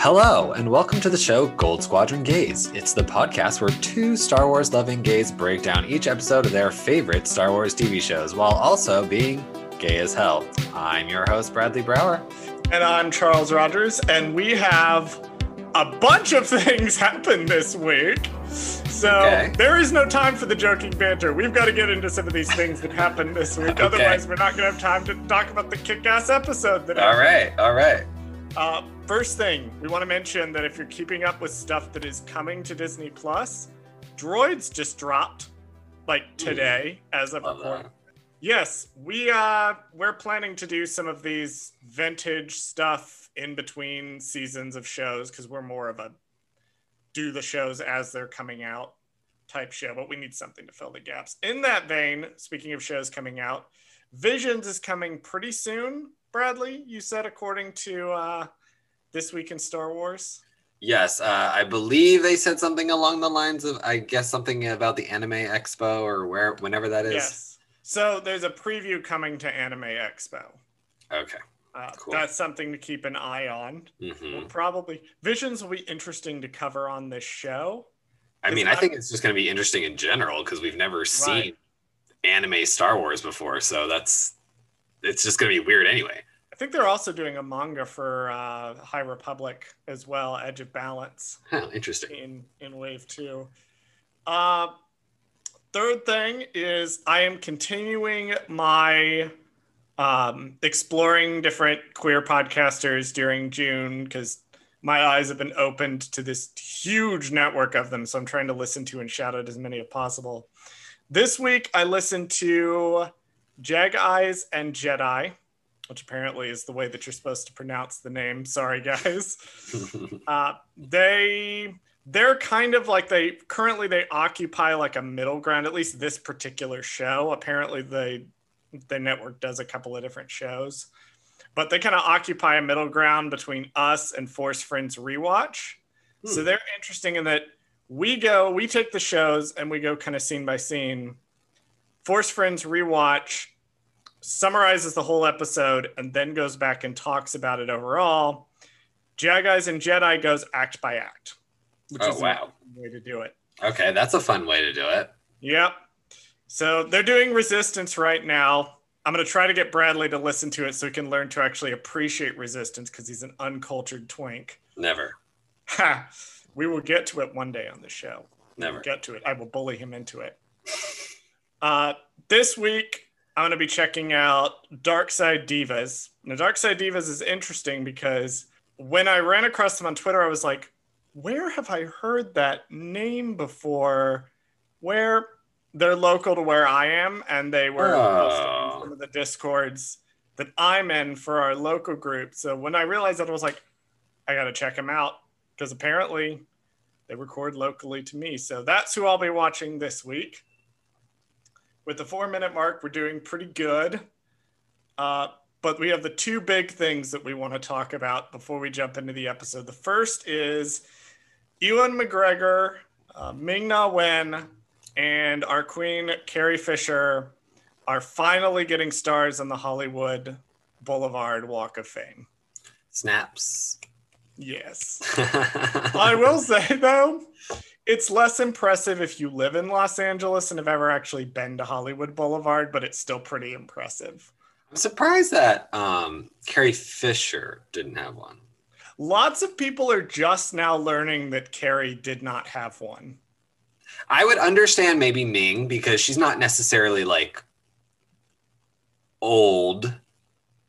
Hello, and welcome to the show Gold Squadron Gays. It's the podcast where two Star Wars loving gays break down each episode of their favorite Star Wars TV shows while also being gay as hell. I'm your host, Bradley Brower. And I'm Charles Rogers, and we have a bunch of things happen this week. So Okay. there is no time for the joking banter. We've got to get into some of these things that happened this week. Okay. Otherwise, we're not going to have time to talk about the kick ass episode that All right, all right. Uh, first thing, we want to mention that if you're keeping up with stuff that is coming to Disney Plus, Droids just dropped like today as of Love recording. that. Yes, we uh we're planning to do some of these vintage stuff in between seasons of shows because we're more of a do the shows as they're coming out type show, but we need something to fill the gaps. In that vein, speaking of shows coming out, Visions is coming pretty soon. Bradley, you said according to uh this week in Star Wars. Yes, uh, I believe they said something along the lines of, I guess, something about the Anime Expo or where, whenever that is. Yes. So there's a preview coming to Anime Expo. Okay. Uh, Cool. That's something to keep an eye on. hmm We'll probably visions will be interesting to cover on this show. I mean, I think it's just going to be interesting in general because we've never seen anime Star Wars before, so that's it's just going to be weird anyway. I think they're also doing a manga for uh, High Republic as well, Edge of Balance Huh, interesting. in in Wave Two. Uh, third thing is I am continuing my um, exploring different queer podcasters during June because my eyes have been opened to this huge network of them. So I'm trying to listen to and shout out as many as possible. This week I listened to Jag Eyes and Jedi, which apparently is the way that you're supposed to pronounce the name. Sorry, guys. Uh, they they're kind of like they currently they occupy like a middle ground. At least this particular show. Apparently, they the network does a couple of different shows, but they kind of occupy a middle ground between us and Force Friends Rewatch. So Hmm. they're interesting in that we go we take the shows and we go kind of scene by scene. Force Friends Rewatch summarizes the whole episode and then goes back and talks about it overall. Jaggies and Jedi goes act by act, which Oh, is wow. a way to do it. okay, that's a fun way to do it. Yep. So they're doing Resistance right now. I'm going to try to get Bradley to listen to it so he can learn to actually appreciate Resistance because he's an uncultured twink. Never, Ha! We will get to it one day on the show. never. Get to it. I will bully him into it. Uh, this week, I'm going to be checking out Dark Side Divas. Now, Dark Side Divas is interesting because when I ran across them on Twitter, I was like, where have I heard that name before? Where they're local to where I am, and they were Oh. some of the discords that I'm in for our local group. So when I realized that, I was like, I got to check them out because apparently they record locally to me. So that's who I'll be watching this week. With the four minute mark, we're doing pretty good. Uh, but we have the two big things that we want to talk about before we jump into the episode. The first is Ewan McGregor, uh, Ming Na Wen, and our queen, Carrie Fisher, are finally getting stars on the Hollywood Boulevard Walk of Fame. Snaps. Yes. I will say though, it's less impressive if you live in Los Angeles and have ever actually been to Hollywood Boulevard, but it's still pretty impressive. I'm surprised that um, Carrie Fisher didn't have one. Lots of people are just now learning that Carrie did not have one. I would understand maybe Ming because she's not necessarily like old.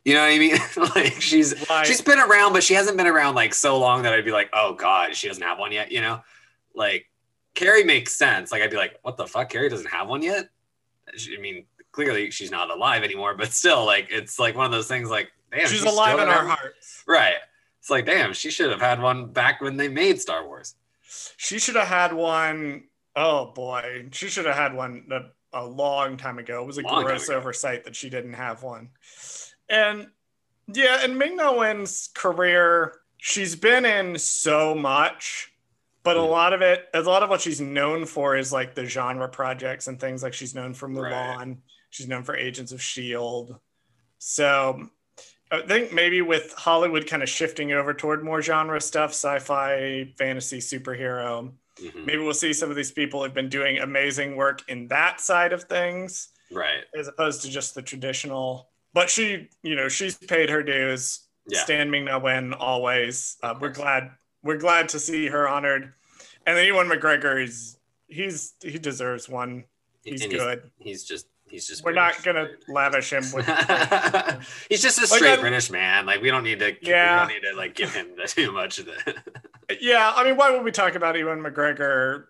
You know what I mean? like she's Right. she's been around, but she hasn't been around like so long that I'd be like, oh god, she doesn't have one yet. You know, like Carrie makes sense. Like I'd be like, what the fuck? Carrie doesn't have one yet. She- I mean, clearly she's not alive anymore, but still, like it's like one of those things. Like, damn, She's she still alive in our hearts. Right. It's like, damn, she should have had one back when they made Star Wars. She should have had one. Oh boy, she should have had one a, a long time ago. It was a Long gross oversight that she didn't have one. And yeah, and Ming Na Wen's career, she's been in so much, but a Mm. lot of it, a lot of what she's known for is like the genre projects and things like she's known for Right. Mulan. She's known for Agents of Shield. So I think maybe with Hollywood kind of shifting over toward more genre stuff, sci-fi, fantasy, superhero, Mhm. maybe we'll see some of these people who've been doing amazing work in that side of things Right. as opposed to just the traditional. But she, you know, she's paid her dues. Yeah. Stan Ming Na Wen always. Uh, we're glad we're glad to see her honored. And then Ewan McGregor is he's he deserves one. He's And good. He's just he's just. We're British. not gonna lavish him with he's just a straight I'm- British man. Like we don't need to. Yeah. We don't need to like give him too much of the. Yeah, I mean, why would we talk about Ewan McGregor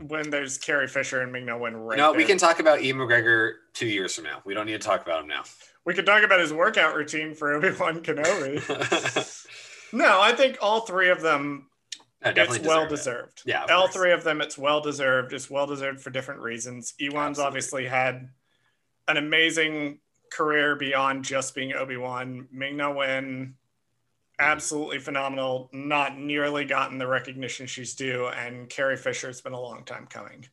when there's Carrie Fisher and Na right no, we can talk about Ewan McGregor two years from now. We don't need to talk about him now. we could talk about his workout routine for Obi Wan Kenobi. No, I think all three of them No, definitely it's well deserve it. deserved. Yeah, all course. three of them, it's well deserved. It's well deserved for different reasons. Ewan's Absolutely. obviously had an amazing career beyond just being Obi Wan. Ming Na Wen, Mm-hmm. absolutely phenomenal. Not nearly gotten the recognition she's due, and Carrie Fisher. It's been a long time coming.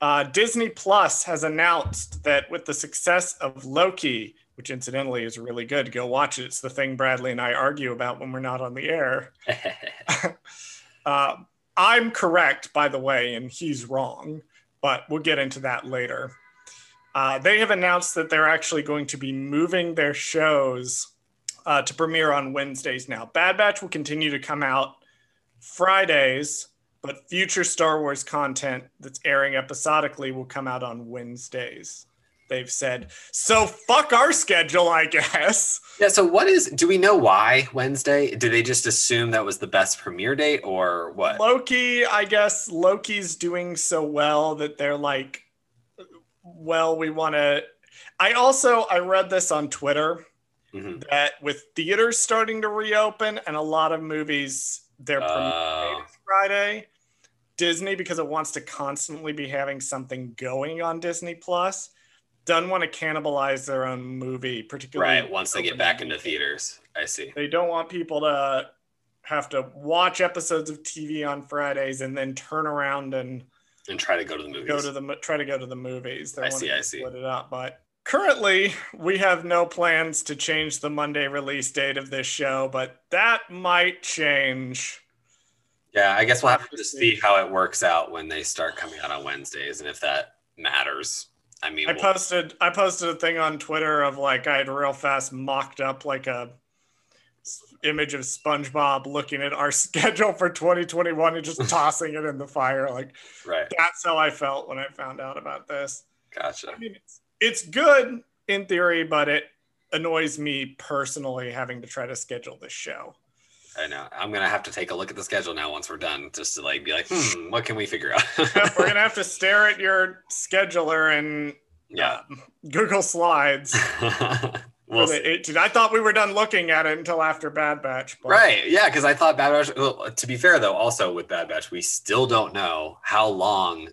Uh, Disney Plus has announced that with the success of Loki, which incidentally is really good, go watch it. It's the thing Bradley and I argue about when we're not on the air. Uh, I'm correct, by the way, and he's wrong, but we'll get into that later. Uh, they have announced that they're actually going to be moving their shows uh, to premiere on Wednesdays now. Bad Batch will continue to come out Fridays, but future Star Wars content that's airing episodically will come out on Wednesdays. They've said, so fuck our schedule, I guess. yeah. So what is? Do we know why Wednesday? Did they just assume that was the best premiere date, or what? Loki, I guess Loki's doing so well that they're like, well, we want to. I also I read this on Twitter Mhm. that with theaters starting to reopen and a lot of movies their Oh. Friday, Disney because it wants to constantly be having something going on Disney Plus, doesn't want to cannibalize their own movie, particularly right. Once they get back into theaters, I see. They don't want people to have to watch episodes of TV on Fridays and then turn around and And try to go to the movies. go to the try to go to the movies. They I see, I see. Split it up, but currently we have no plans to change the Monday release date of this show, but that might change. Yeah, I guess we'll have to see how it works out when they start coming out on Wednesdays, and if that matters. I mean, I we'll- posted I posted a thing on Twitter of like I had real fast mocked up like a image of SpongeBob looking at our schedule for 2021 and just tossing it in the fire like right. that's how I felt when I found out about this. Gotcha. I mean, it's, it's good in theory, but it annoys me personally having to try to schedule this show. I know. I'm gonna have to take a look at the schedule now once we're done, just to like be like, hmm, what can we figure out? We're gonna have to stare at your scheduler and yeah. uh, Google Slides we'll for the 18. I thought we were done looking at it until after Bad Batch. but- Right. Yeah, because I thought Bad Batch. Well, to be fair, though, also with Bad Batch, we still don't know how long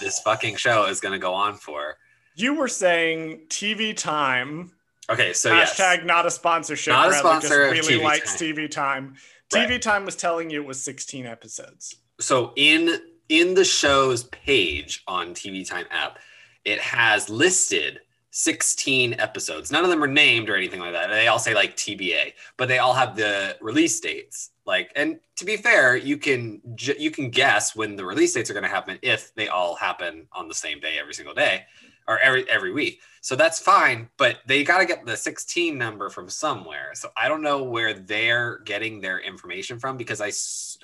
this fucking show is going to go on for. You were saying TV time. Okay, so yes. hashtag not a sponsorship. Not a sponsor just really TV likes Time. TV time. Right. TV time was telling you it was 16 episodes. So in in the show's page on TV Time app, it has listed 16 episodes. None of them are named or anything like that. They all say like TBA, but they all have the release dates. Like, and to be fair, you can you can guess when the release dates are going to happen if they all happen on the same day every single day or every every week. So that's fine, but they got to get the 16 number from somewhere. So I don't know where they're getting their information from because I,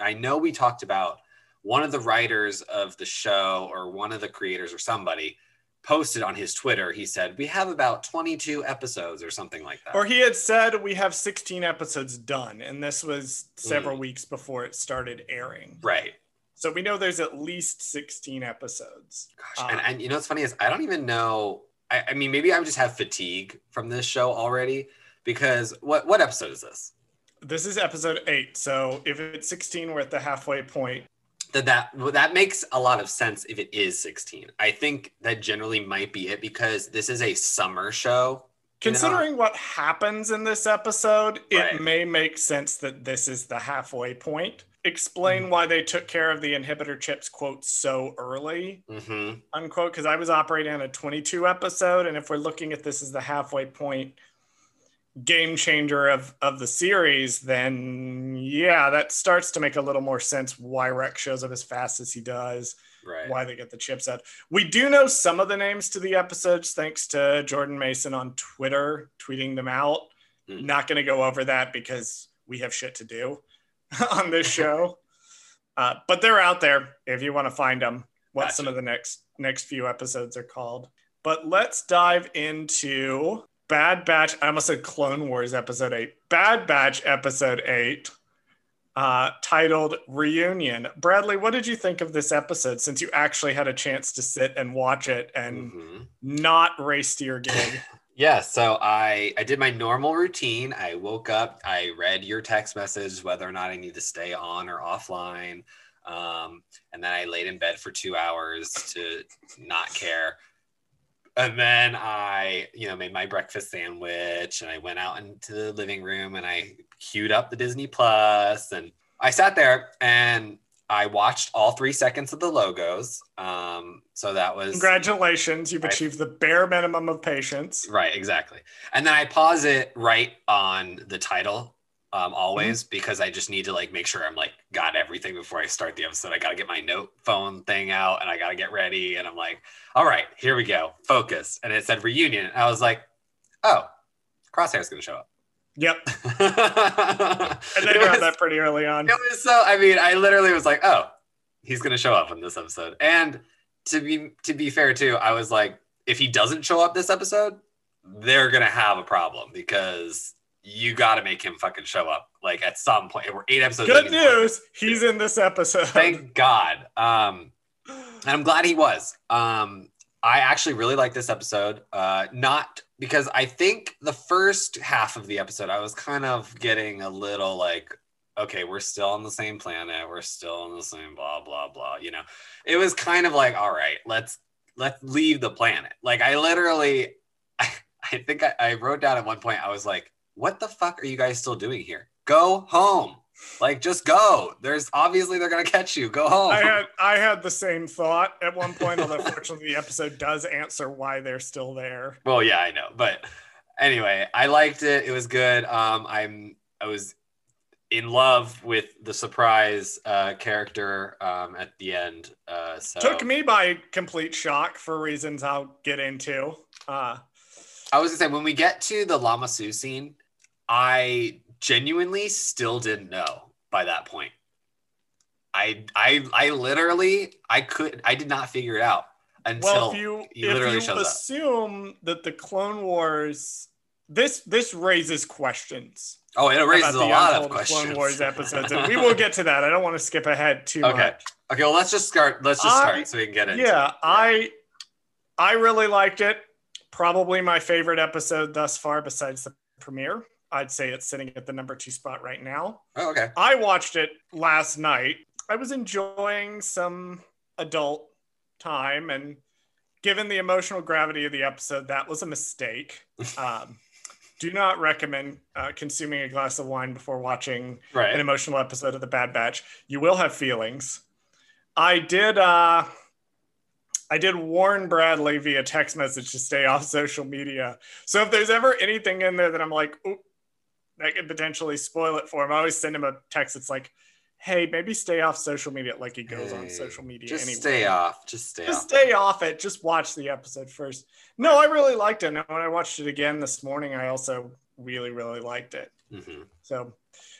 I know we talked about one of the writers of the show or one of the creators or somebody posted on his Twitter. He said we have about 22 episodes or something like that. Or he had said we have 16 episodes done, and this was several Mm. weeks before it started airing. right. So we know there's at least 16 episodes. Gosh, and, Uh, and you know what's funny is I don't even know. I, I mean, maybe I just have fatigue from this show already because what what episode is this? This is episode eight. So if it's 16, we're at the halfway point. that that well, that makes a lot of sense if it is 16 i think that generally might be it because this is a summer show you know? Considering what happens in this episode, it may make sense that this is the halfway point. Explain Mm. why they took care of the inhibitor chips, quote, so early, hmm unquote, because I was operating on a 22 episode. And if we're looking at this as the halfway point, game changer of of the series, then yeah, that starts to make a little more sense why Rex shows up as fast as he does, Right. why they get the chips out. We do know some of the names to the episodes thanks to Jordan Mason on Twitter tweeting them out. Hmm. Not going to go over that because we have shit to do on this show. uh, but they're out there if you want to find them. What Gotcha. some of the next next few episodes are called. But let's dive into Bad Batch. I almost said Clone Wars episode eight. Bad Batch episode eight, uh, titled Reunion. Bradley, what did you think of this episode since you actually had a chance to sit and watch it and Mhm. not race to your gig? Yeah, so I I did my normal routine. I woke up, I read your text message whether or not I need to stay on or offline. Um, and then I laid in bed for two hours to not care. And then I, you know, made my breakfast sandwich and I went out into the living room and I queued up the Disney Plus and I sat there and I watched all three seconds of the logos. Um, so that was Congratulations, you've Right. achieved the bare minimum of patience. Right, exactly. And then I pause it right on the title um, always because I just need to like make sure I'm like got everything before I start the episode. I got to get my note phone thing out and I got to get ready. And I'm like, all right, here we go, focus. And it said reunion. I was like, oh, Crosshair's going to show up. Yep. and they got that pretty early on. it was so i mean i literally was like oh he's gonna show up in this episode and to be to be fair too i was like if he doesn't show up this episode they're gonna have a problem because you gotta make him fucking show up like at some point we're eight episodes Good news, he's in this episode. thank god um and i'm glad he was um i actually really like this episode uh not because i think the first half of the episode i was kind of getting a little like okay we're still on the same planet we're still on the same blah blah blah you know? It was kind of like all right let's let's leave the planet. Like i literally i, I think I, I wrote down at one point i was like what the fuck are you guys still doing here? Go home like just go there's obviously they're gonna catch you go home I had I had the same thought at one point, although fortunately the episode does answer why they're still there. Well, yeah, I know, but anyway, I liked it. It was good. Um, I'm I was in love with the surprise uh, character um, at the end. Uh, so Took me by complete shock for reasons I'll get into. Uh, I was gonna say when we get to the Lama Su scene, I genuinely still didn't know by that point. I I I literally I could I did not figure it out until well, if you he literally if you shows up. assume that the Clone Wars this this raises questions oh it raises a lot of questions. Clone Wars episodes, and we will get to that. I don't want to skip ahead too Okay. much. okay, well let's just start. Let's just I- start so we can get into Yeah, it. I I really liked it. Probably my favorite episode thus far, besides the premiere. I'd say it's sitting at the number two spot right now. Oh, okay. I watched it last night. I was enjoying some adult time, and given the emotional gravity of the episode, that was a mistake. Um, do not recommend uh, consuming a glass of wine before watching Right. an emotional episode of the Bad Batch. You will have feelings. I did. Uh, I did warn Bradley via text message to stay off social media. So if there's ever anything in there that I'm like, that could potentially spoil it for him, I always send him a text. It's like, hey, maybe stay off social media. Like he goes on social media Just anyway. stay off. Just stay Just off. stay off it. Just watch the episode first. No, I really liked it. And when I watched it again this morning, I also really, really liked it. Mhm. So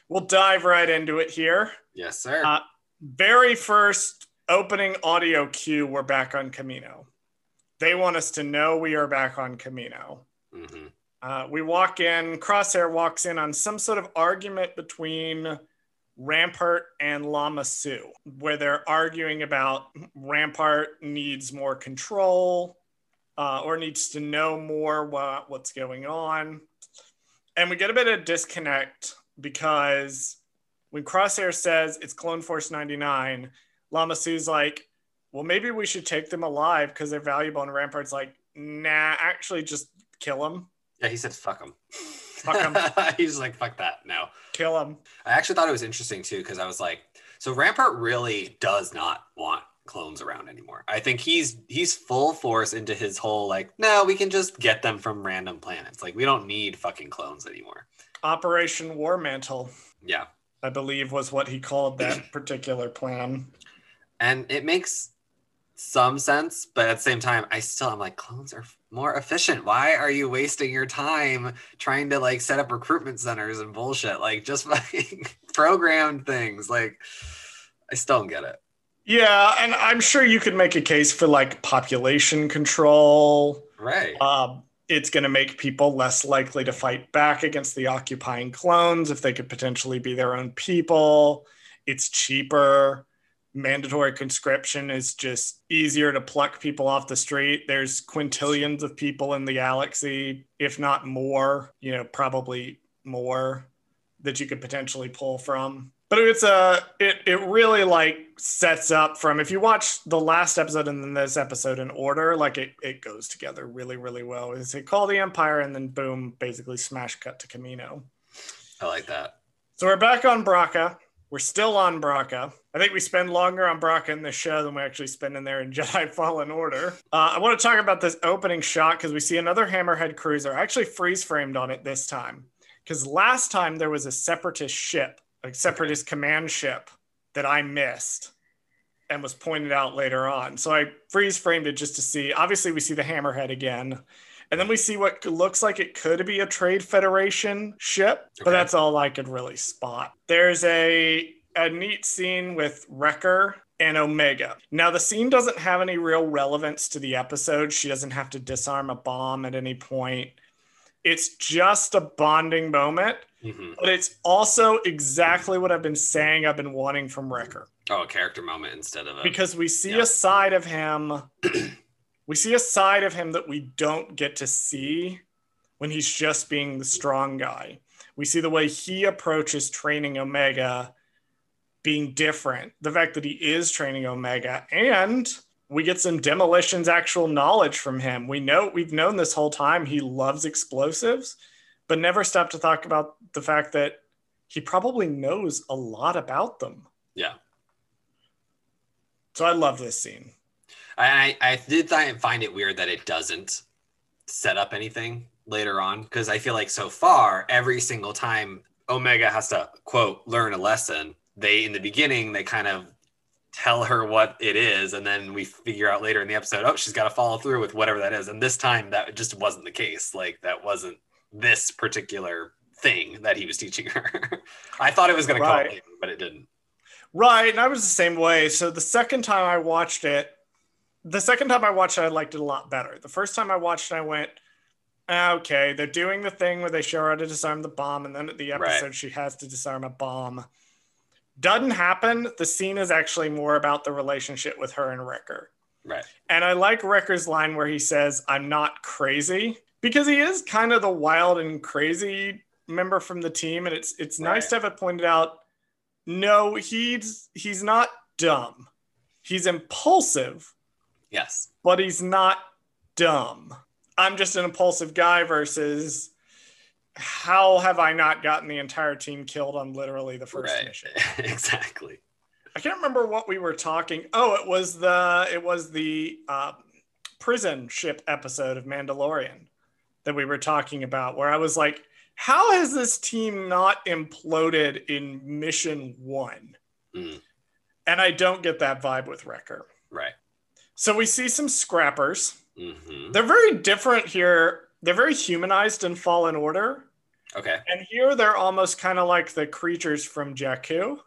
we'll dive right into it here. Yes, sir. Uh, very first opening audio cue, we're back on Camino. They want us to know we are back on Camino. hmm Uh, we walk in, Crosshair walks in on some sort of argument between Rampart and Lama Su, where they're arguing about Rampart needs more control uh, or needs to know more what, what's going on. And we get a bit of disconnect because when Crosshair says it's Clone Force 99, Lama Su's like, well, maybe we should take them alive because they're valuable. And Rampart's like, nah, actually just kill them. Yeah, he said fuck him. Fuck 'em. He's like, fuck that. No. Kill him. I actually thought it was interesting too, because I was like, so Rampart really does not want clones around anymore. I think he's he's full force into his whole like, no, we can just get them from random planets. Like we don't need fucking clones anymore. Operation War Mantle, Yeah. I believe, was what he called that particular plan. And it makes some sense, but at the same time, I still I'm like, clones are more efficient. Why are you wasting your time trying to like set up recruitment centers and bullshit? Like just fucking programmed things. Like I still don't get it. Yeah, and I'm sure you could make a case for like population control. Right. Um, it's going to make people less likely to fight back against the occupying clones if they could potentially be their own people. It's cheaper. Mandatory conscription is just easier to pluck people off the street. There's quintillions of people in the galaxy, if not more, you know, probably more that you could potentially pull from. But it's a it it really like sets up from if you watch the last episode and then this episode in order, like it it goes together really really well. It's a call the Empire and then boom, basically smash cut to Camino. I like that. So we're back on Bracca. We're still on Bracca. I think we spend longer on Bracca in this show than we actually spend in there in Jedi Fallen Order. Uh, I want to talk about this opening shot because we see another Hammerhead cruiser. I actually freeze framed on it this time because last time there was a separatist ship, a separatist command ship that I missed and was pointed out later on. So I freeze framed it just to see. Obviously, we see the Hammerhead again. And then we see what looks like it could be a Trade Federation ship, but that's all I could really spot. There's a a neat scene with Wrecker and Omega. Now the scene doesn't have any real relevance to the episode. She doesn't have to disarm a bomb at any point. It's just a bonding moment, hmm but it's also exactly what I've been saying I've been wanting from Wrecker Oh, a character moment instead of a because we see yeah. a side of him we see a side of him that we don't get to see when he's just being the strong guy. We see the way he approaches training omega being different. The fact that he is training omega and we get some demolitions actual knowledge from him. We know we've known this whole time he loves explosives but never stopped to talk about the fact that he probably knows a lot about them. Yeah. so i love this scene I I did find it weird that it doesn't set up anything later on because I feel like so far every single time Omega has to quote learn a lesson, they in the beginning they kind of tell her what it is and then we figure out later in the episode oh she's got to follow through with whatever that is. And this time that just wasn't the case. Like that wasn't this particular thing that he was teaching her. I thought it was going to come later but it didn't. Right, and I was the same way. So the second time I watched it, the second time I watched it, I liked it a lot better. The first time I watched it, I went, "Ah, okay, they're doing the thing where they show her how to disarm the bomb, and then at the Right. episode she has to disarm a bomb. Doesn't happen. The scene is actually more about the relationship with her and Wrecker. right And I like Wrecker's line where he says, I'm not crazy, because he is kind of the wild and crazy member from the team. And it's it's nice to have it pointed out. No, he's he's not dumb. He's impulsive, yes but he's not dumb. I'm just an impulsive guy versus how have I not gotten the entire team killed on literally the first right mission? exactly I can't remember what we were talking. Oh, it was the it was the um, prison ship episode of Mandalorian that we were talking about, where I was like, "How has this team not imploded in mission one?" Mm. And I don't get that vibe with Wrecker. right So we see some scrappers. hmm They're very different here. They're very humanized in Fallen Order, okay and here they're almost kind of like the creatures from Jakku,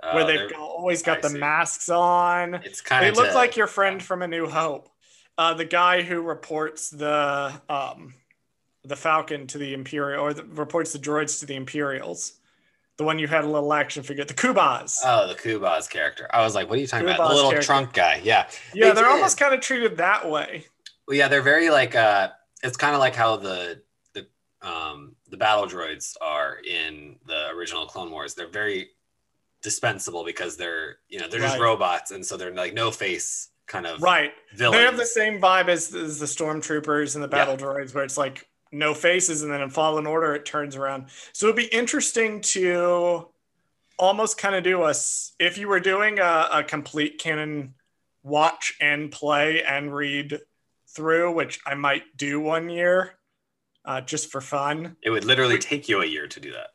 where Uh, they've got- always got I the see. masks on. It's kind They look like your friend from A New Hope, uh, the guy who reports the um, the Falcon to the Imperial, or the, reports the droids to the Imperials. The one you had a little action figure, the Kubaz. Oh, the Kubaz character. I was like, what are you talking about? The little character. trunk guy. Yeah. yeah, they they're did. almost kind of treated that way. Well, yeah, they're very like uh it's kind of like how the the um the battle droids are in the original Clone Wars. They're very dispensable because they're, you know, they're just robots and so they're like no face kind of Right. villains. They have the same vibe as, as the stormtroopers and the battle droids, where it's like no faces, and then in Fallen Order it turns around. So it'd be interesting to almost kind of do a if you were doing a, a complete canon watch and play and read through, which I might do one year uh, just for fun. It would literally take you a year to do that.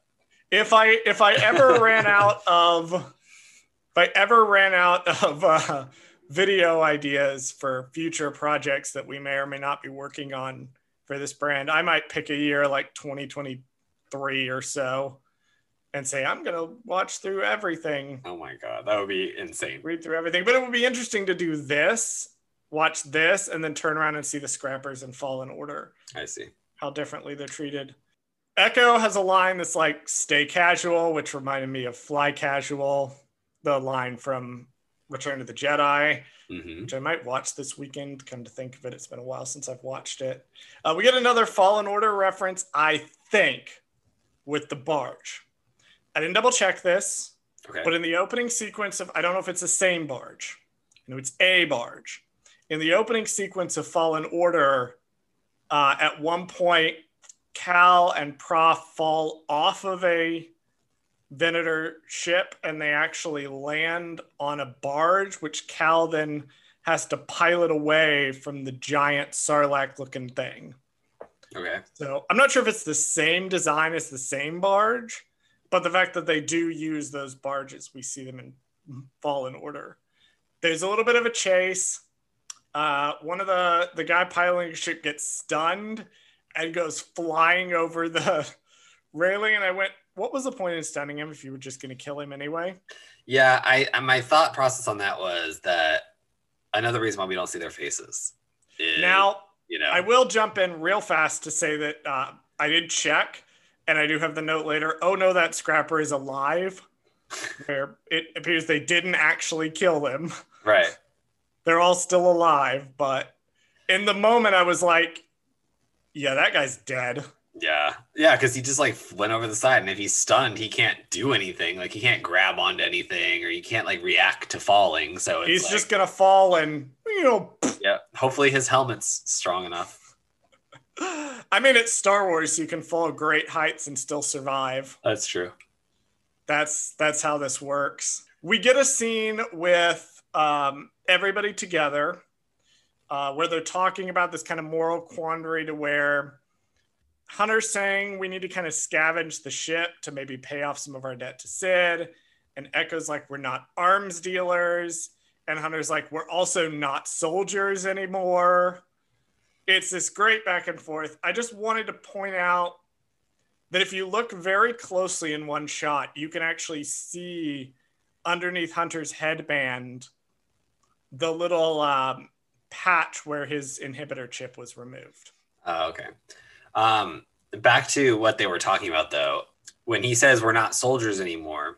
If I if I ever ran out of if I ever ran out of uh, video ideas for future projects that we may or may not be working on for this brand, I might pick a year like 2023 or so and say I'm gonna watch through everything. Oh my god, that would be insane. Read through everything, but it would be interesting to do this, watch this, and then turn around and see the scrappers and Fallen Order. I see how differently they're treated. Echo has a line that's like "stay casual," which reminded me of "fly casual," the line from Return of the Jedi, hmm which I might watch this weekend. Come to think of it, it's been a while since I've watched it. Uh, we get another Fallen Order reference, I think, with the barge. I didn't double check this, Okay. but in the opening sequence of, I don't know if it's the same barge. No, it's a barge. In the opening sequence of Fallen Order, uh, at one point, Cal and Prauf fall off of a Venator ship and they actually land on a barge, which Cal then has to pilot away from the giant Sarlacc looking thing. okay. So I'm not sure if it's the same design as the same barge, but the fact that they do use those barges, we see them in Fallen Order. There's a little bit of a chase. Uh, one of the the guy piloting the ship gets stunned and goes flying over the railing, and I went, "What was the point of stunning him if you were just going to kill him anyway?" Yeah, I my thought process on that was that another reason why we don't see their faces. Is, Now, you know, I will jump in real fast to say that uh, I did check, and I do have the note later. Oh no, that scrapper is alive. Where it appears they didn't actually kill him. right. They're all still alive, but in the moment, I was like, "Yeah, that guy's dead." Yeah, yeah, because he just like went over the side, and if he's stunned, he can't do anything. Like he can't grab onto anything, or he can't like react to falling. So it's He's like, just gonna fall, and you know, yeah. Hopefully his helmet's strong enough. I mean, it's Star Wars. You can fall great heights and still survive. That's true. that's that's how this works we get a scene with um, everybody together uh, where they're talking about this kind of moral quandary to where hunter's saying we need to kind of scavenge the ship to maybe pay off some of our debt to Cid and echo's like we're not arms dealers and hunter's like we're also not soldiers anymore it's this great back and forth i just wanted to point out that if you look very closely in one shot, you can actually see underneath Hunter's headband the little um, patch where his inhibitor chip was removed. Oh, okay. Um, back to what they were talking about though. When he says we're not soldiers anymore,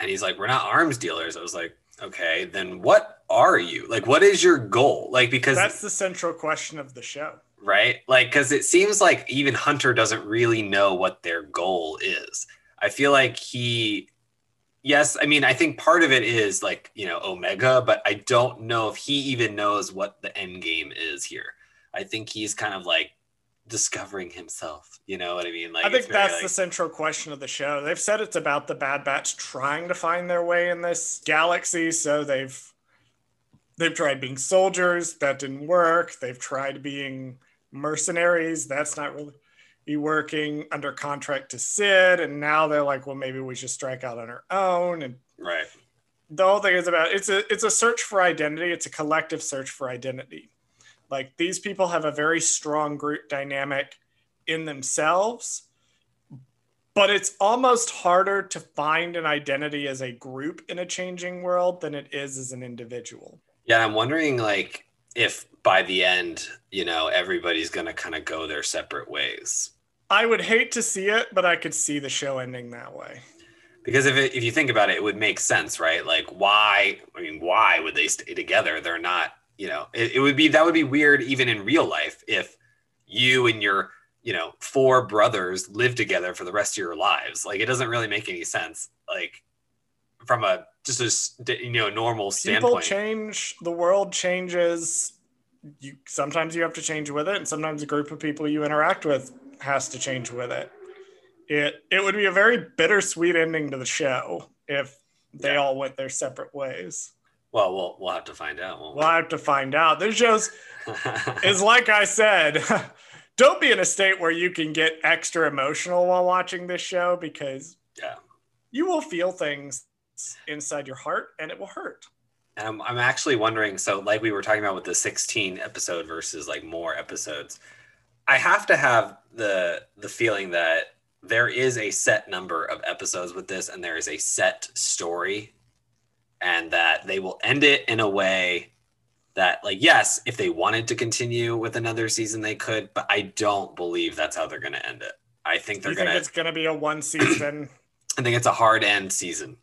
and he's like, we're not arms dealers, I was like, okay, then what are you? Like, what is your goal? Like, because That's the central question of the show. right? Like, because it seems like even Hunter doesn't really know what their goal is. I feel like he, yes, I mean, I think part of it is like, you know, Omega, but I don't know if he even knows what the end game is here. I think he's kind of like discovering himself. You know what I mean? Like, I think that's like- the central question of the show. They've said it's about the Bad Batch trying to find their way in this galaxy, so they've they've tried being soldiers, that didn't work. They've tried being mercenaries, that's not really working under contract to Cid, and now they're like, well, maybe we should strike out on our own. And right. the whole thing is about it's a it's a search for identity. It's a collective search for identity. Like these people have a very strong group dynamic in themselves, but it's almost harder to find an identity as a group in a changing world than it is as an individual. Yeah, I'm wondering like if by the end, you know, everybody's gonna kind of go their separate ways. I would hate to see it, but I could see the show ending that way. Because if it, if you think about it, it would make sense, right? Like, why? I mean, why would they stay together? They're not, you know, it, it would be that would be weird even in real life if you and your, you know, four brothers live together for the rest of your lives. Like, it doesn't really make any sense. Like, from a just a you know normal standpoint. People change, the world changes. You sometimes you have to change with it, and sometimes a group of people you interact with has to change with it. It it would be a very bittersweet ending to the show if they Yeah. all went their separate ways. Well, we'll we'll have to find out. won't we? We'll have to find out. This shows is like I said, don't be in a state where you can get extra emotional while watching this show because Yeah. you will feel things inside your heart and it will hurt. And I'm, I'm actually wondering so like we were talking about with the 16 episode versus like more episodes i have to have the the feeling that there is a set number of episodes with this and there is a set story and that they will end it in a way that like yes if they wanted to continue with another season they could but i don't believe that's how they're going to end it. I think they're going to it's going to be a one season? i think it's a hard end season.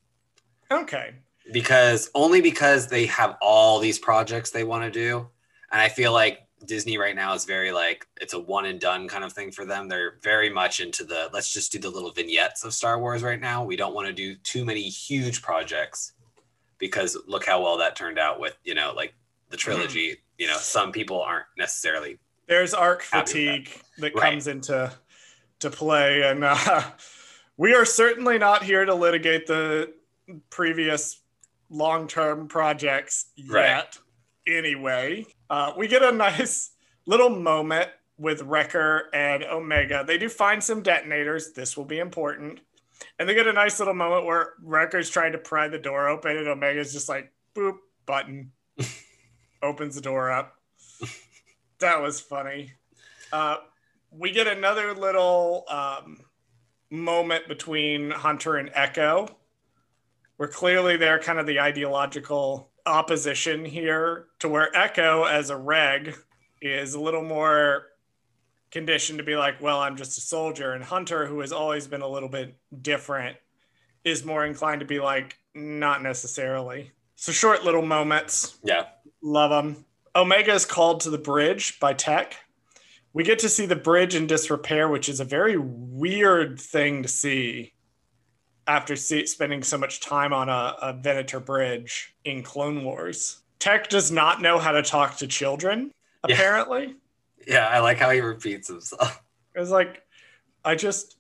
Okay. because only because they have all these projects they want to do and i feel like disney right now is very like it's a one and done kind of thing for them. They're very much into the let's just do the little vignettes of star wars right now. We don't want to do too many huge projects because look how well that turned out with you know like the trilogy you know some people aren't necessarily There's arc fatigue that Right. comes into to play, and uh, we are certainly not here to litigate the previous long-term projects Right. yet. Anyway, uh, we get a nice little moment with Wrecker and Omega. They do find some detonators. This will be important. And they get a nice little moment where Wrecker's trying to pry the door open, and Omega's just like, boop, button, opens the door up. That was funny. Uh, we get another little um, moment between Hunter and Echo, where clearly they're kind of the ideological opposition here, to where Echo, as a reg, is a little more conditioned to be like, well, I'm just a soldier. And Hunter, who has always been a little bit different, is more inclined to be like, not necessarily. So short little moments. yeah Love them. Omega is called to the bridge by Tech. We get to see the bridge in disrepair, which is a very weird thing to see after see, spending so much time on a, a Venator bridge in Clone Wars. Tech does not know how to talk to children, apparently. yeah i like how he repeats himself It was like, I just,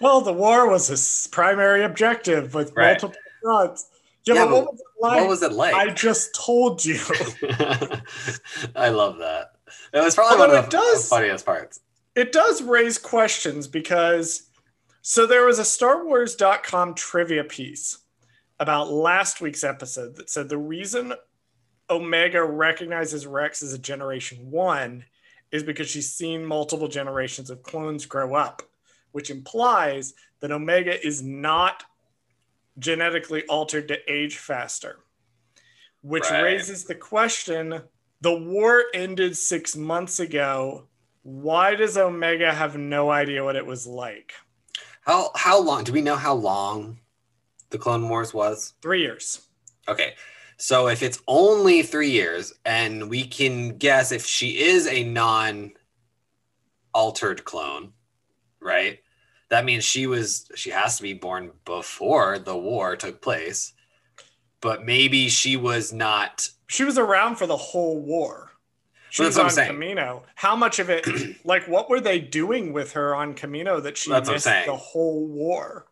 well, the war was his primary objective with Right. multiple fronts. Yeah, Yeah, what was it like? what was it like I just told you. I love that. It was probably Although one of the does- funniest parts. it does raise questions because so there was a Star Wars.com trivia piece about last week's episode that said the reason Omega recognizes Rex as a generation one is because she's seen multiple generations of clones grow up, which implies that Omega is not genetically altered to age faster, which Right. raises the question the war ended six months ago. Why does Omega have no idea what it was like? How how long do we know how long the Clone Wars was? Three years. Okay. So if it's only three years, and we can guess if she is a non altered clone, right? That means she was she has to be born before the war took place. But maybe she was not She was around for the whole war. She Well, was on saying. Camino. How much of it, like, what were they doing with her on Camino that she That's missed the whole war?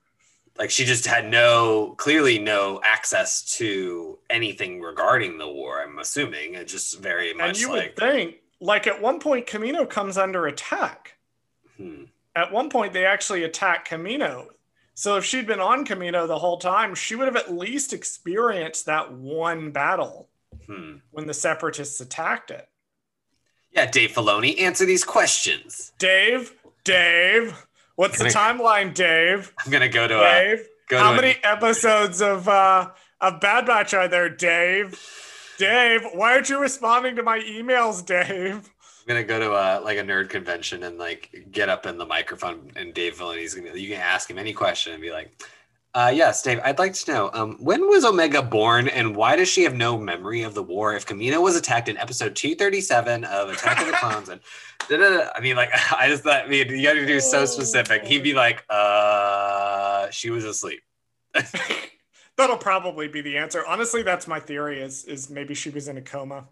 Like she just had no clearly no access to anything regarding the war i'm assuming it just very much And you like would think, like, at one point, Camino comes under attack. hmm, At one point, they actually attack Camino. So if she'd been on Camino the whole time, she would have at least experienced that one battle hmm. when the separatists attacked it. yeah dave filoni answer these questions Dave, Dave, what's the timeline, Dave? i'm gonna go to a Dave, go how to a- many episodes of uh, of Bad Batch are there, Dave? Dave, why aren't you responding to my emails, Dave? I'm gonna go to a like a nerd convention and like get up in the microphone and Dave Filoni's gonna you can ask him any question and be like, uh, yes, Dave, I'd like to know um, when was Omega born and why does she have no memory of the war if Camino was attacked in episode 237 of Attack of the Clones and da-da-da. I mean like I just thought I mean you gotta do so specific. He'd be like, uh she was asleep. That'll probably be the answer. Honestly, that's my theory. Is is maybe she was in a coma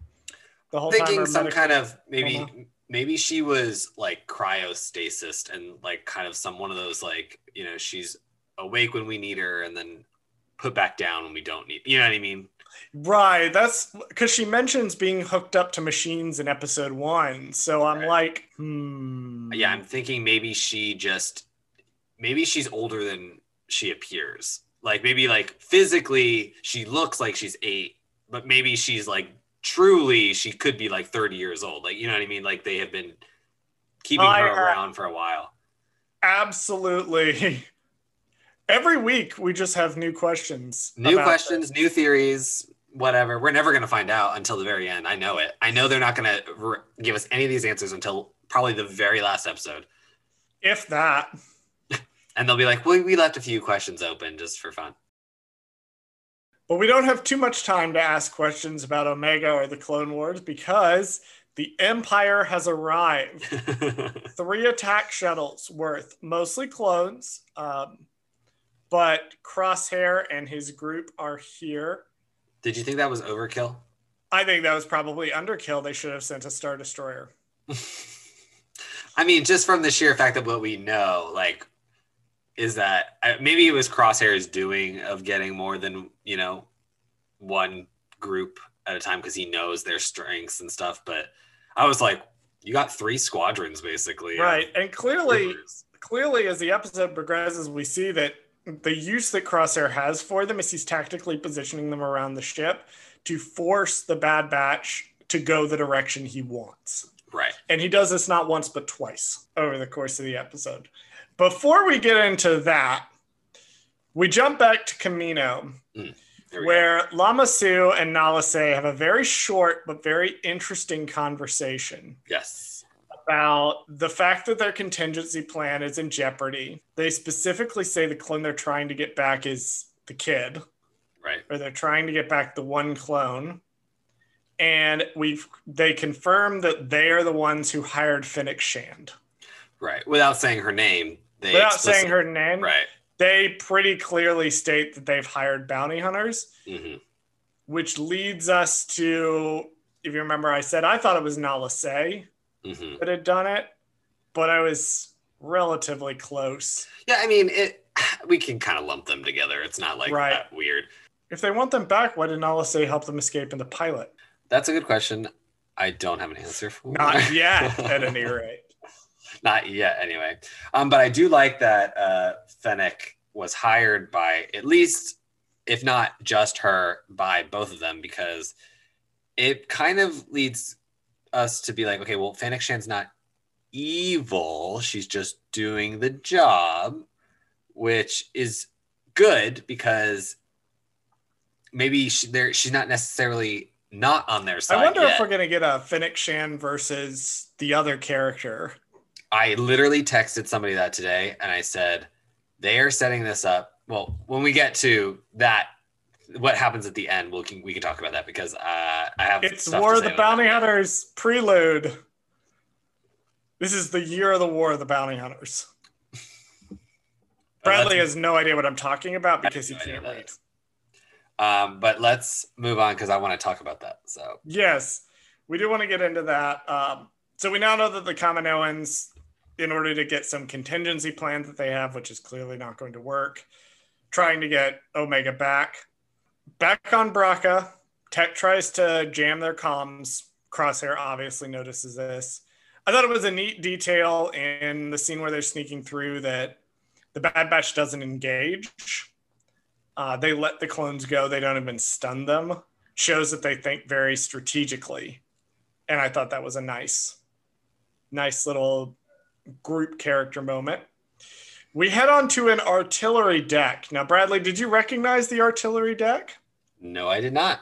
the whole time. thinking some kind of maybe coma. maybe she was like cryostasis and like kind of some one of those like you know she's awake when we need her and then put back down when we don't need you know what I mean Right. That's because she mentions being hooked up to machines in episode one. So I'm Right. like, hmm. Yeah, I'm thinking maybe she just maybe she's older than she appears. Like maybe like physically she looks like she's eight, but maybe she's like truly she could be like 30 years old. Like you know what I mean? Like they have been keeping I, her uh, around for a while. Absolutely. Every week we just have new questions. New questions, new theories, whatever. We're never going to find out until the very end. I know it. I know they're not going to re- give us any of these answers until probably the very last episode. If that. And they'll be like, well, we left a few questions open just for fun. But we don't have too much time to ask questions about Omega or the Clone Wars because the Empire has arrived. Three attack shuttles worth, mostly clones, um, but Crosshair and his group are here. Did you think that was overkill? I think that was probably underkill. They should have sent a Star Destroyer. I mean, just from the sheer fact of what we know, like, is that maybe it was Crosshair's doing of getting more than, you know, one group at a time because he knows their strengths and stuff. But I was like, you got three squadrons basically. Right. And clearly, clearly, as the episode progresses, we see that the use that Crosshair has for them is he's tactically positioning them around the ship to force the Bad Batch to go the direction he wants. Right. And he does this not once, but twice over the course of the episode. Before we get into that, we jump back to Kamino, hmm. we where Lama Su and Nala Se have a very short but very interesting conversation. Yes. About the fact that their contingency plan is in jeopardy. They specifically say the clone they're trying to get back is the kid, Right. or they're trying to get back the one clone. And we've they confirm that they are the ones who hired Fennec Shand. Right. Without saying her name. They Without saying her name, Right. they pretty clearly state that they've hired bounty hunters, hmm which leads us to, if you remember, I said I thought it was Nala Se hmm that had done it, but I was relatively close. Yeah. I mean, it. We can kind of lump them together. It's not like Right. that weird. If they want them back, why didn't Se help them escape in the pilot? That's a good question. I don't have an answer for. Not yet, at any rate. Not yet, anyway. Um, but I do like that uh, Fennec was hired by at least, if not just her, by both of them because it kind of leads us to be like, okay, well, Fennec Shand's not evil; she's just doing the job, which is good because maybe she, there she's not necessarily not on their side. I wonder yet. if we're gonna get a Fennec Shand versus the other character. I literally texted somebody that today and I said, they are setting this up. Well, when we get to that, what happens at the end, we'll, we can talk about that because uh, I have. It's War of the Bounty that. Hunters prelude. This is the year of the War of the Bounty Hunters. Bradley has no idea what I'm talking about because he no can't read. Um, but let's move on because I want to talk about that. So, Yes, we do want to get into that. Um, so we now know that the Kaminoans, in order to get some contingency plan that they have, which is clearly not going to work, trying to get Omega back. Back on Bracca, Tech tries to jam their comms. Crosshair obviously notices this. I thought it was a neat detail in the scene where they're sneaking through that the Bad Batch doesn't engage. Uh, they let the clones go. They don't even stun them. Shows that they think very strategically, and I thought that was a nice, nice little group character moment. We head on to an artillery deck. Now, Bradley, did you recognize the artillery deck? No, I did not.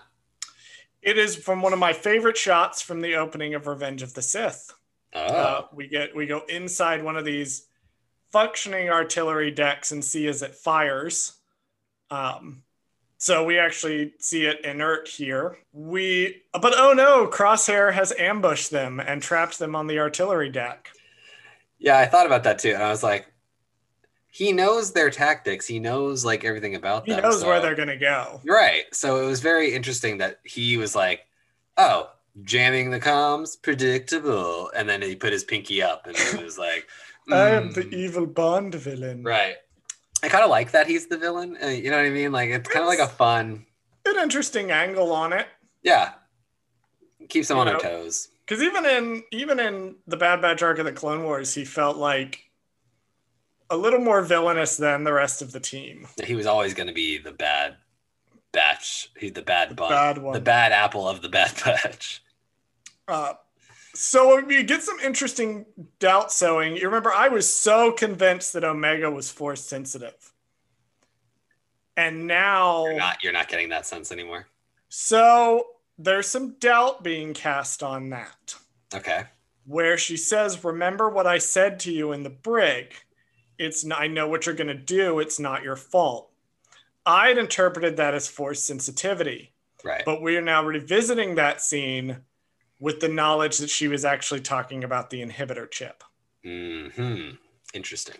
It is from one of my favorite shots from the opening of Revenge of the Sith. Oh, Uh, we get we go inside one of these functioning artillery decks and see as it fires. Um, so we actually see it inert here. We but oh no, Crosshair has ambushed them and trapped them on the artillery deck. yeah, I thought about that too. And I was like, he knows their tactics. He knows like everything about He them. He knows where they're gonna go. Right. So it was very interesting that he was like, oh, jamming the comms, predictable. And then he put his pinky up and it was like, I am the mm. evil Bond villain. Right. I kind of like that he's the villain. uh, You know what I mean? Like, it's kind of like a fun. It interesting angle on it. Yeah. Keeps them You on know, their toes. Because even in even in the Bad Batch arc of the Clone Wars, he felt like a little more villainous than the rest of the team. He was always going to be the bad batch. He's the bad bun. bad one. The bad apple of the bad batch. Uh, so you get some interesting doubt sowing. You remember, I was so convinced that Omega was force sensitive, and now You're not, you're not getting that sense anymore. so there's some doubt being cast on that. Okay. where she says, "Remember what I said to you in the brig. It's not, I know what you're going to do. It's not your fault." I had interpreted that as force sensitivity, Right. but we are now revisiting that scene with the knowledge that she was actually talking about the inhibitor chip. hmm Interesting.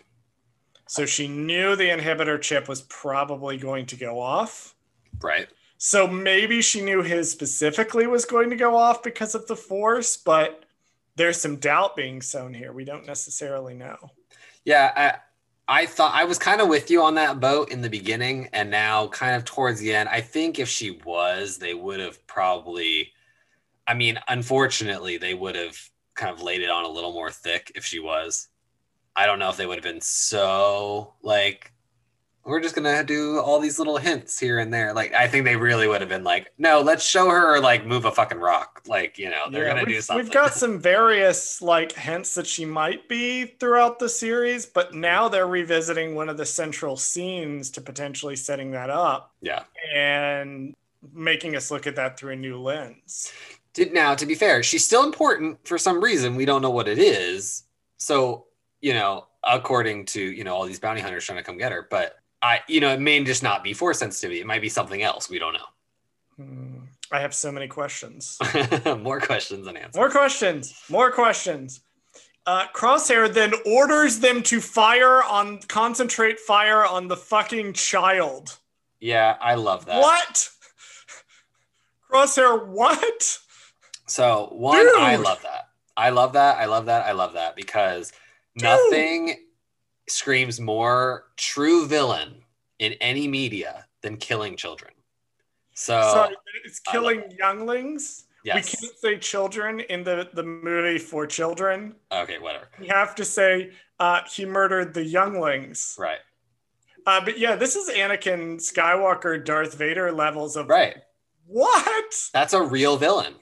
So she knew the inhibitor chip was probably going to go off. Right. So maybe she knew his specifically was going to go off because of the force, but there's some doubt being sown here. We don't necessarily know. Yeah. I, thought I was kind of with you on that boat in the beginning, and now kind of towards the end. I think if she was, they would have probably. I mean, unfortunately, they would have kind of laid it on a little more thick if she was. I don't know if they would have been so like, we're just gonna do all these little hints here and there. Like, I think they really would have been like, no, let's show her like move a fucking rock. Like, you know, they're Yeah, gonna do something. We've got some various like hints that she might be throughout the series, but now they're revisiting one of the central scenes to potentially setting that up yeah. and making us look at that through a new lens. Did now to be fair, she's still important for some reason. We don't know what it is. So, you know, according to, you know, all these bounty hunters trying to come get her, but I, you know, it may just not be force sensitivity. It might be something else. We don't Hmm, I have so many questions. More questions than answers. More questions. More questions. Uh, Crosshair then orders them to fire on, concentrate fire on the fucking child. Yeah, I love that. What? Crosshair, what? So one, Dude. I love that. I love that. I love that. I love that because Dude. nothing screams more true villain in any media than killing children. So it's killing younglings. yes. We can't say children in the, the movie for children. Okay, whatever. We have to say uh, he murdered the younglings. Right. Uh, but yeah, this is Anakin Skywalker, Darth Vader levels of Right. what? That's a real villain.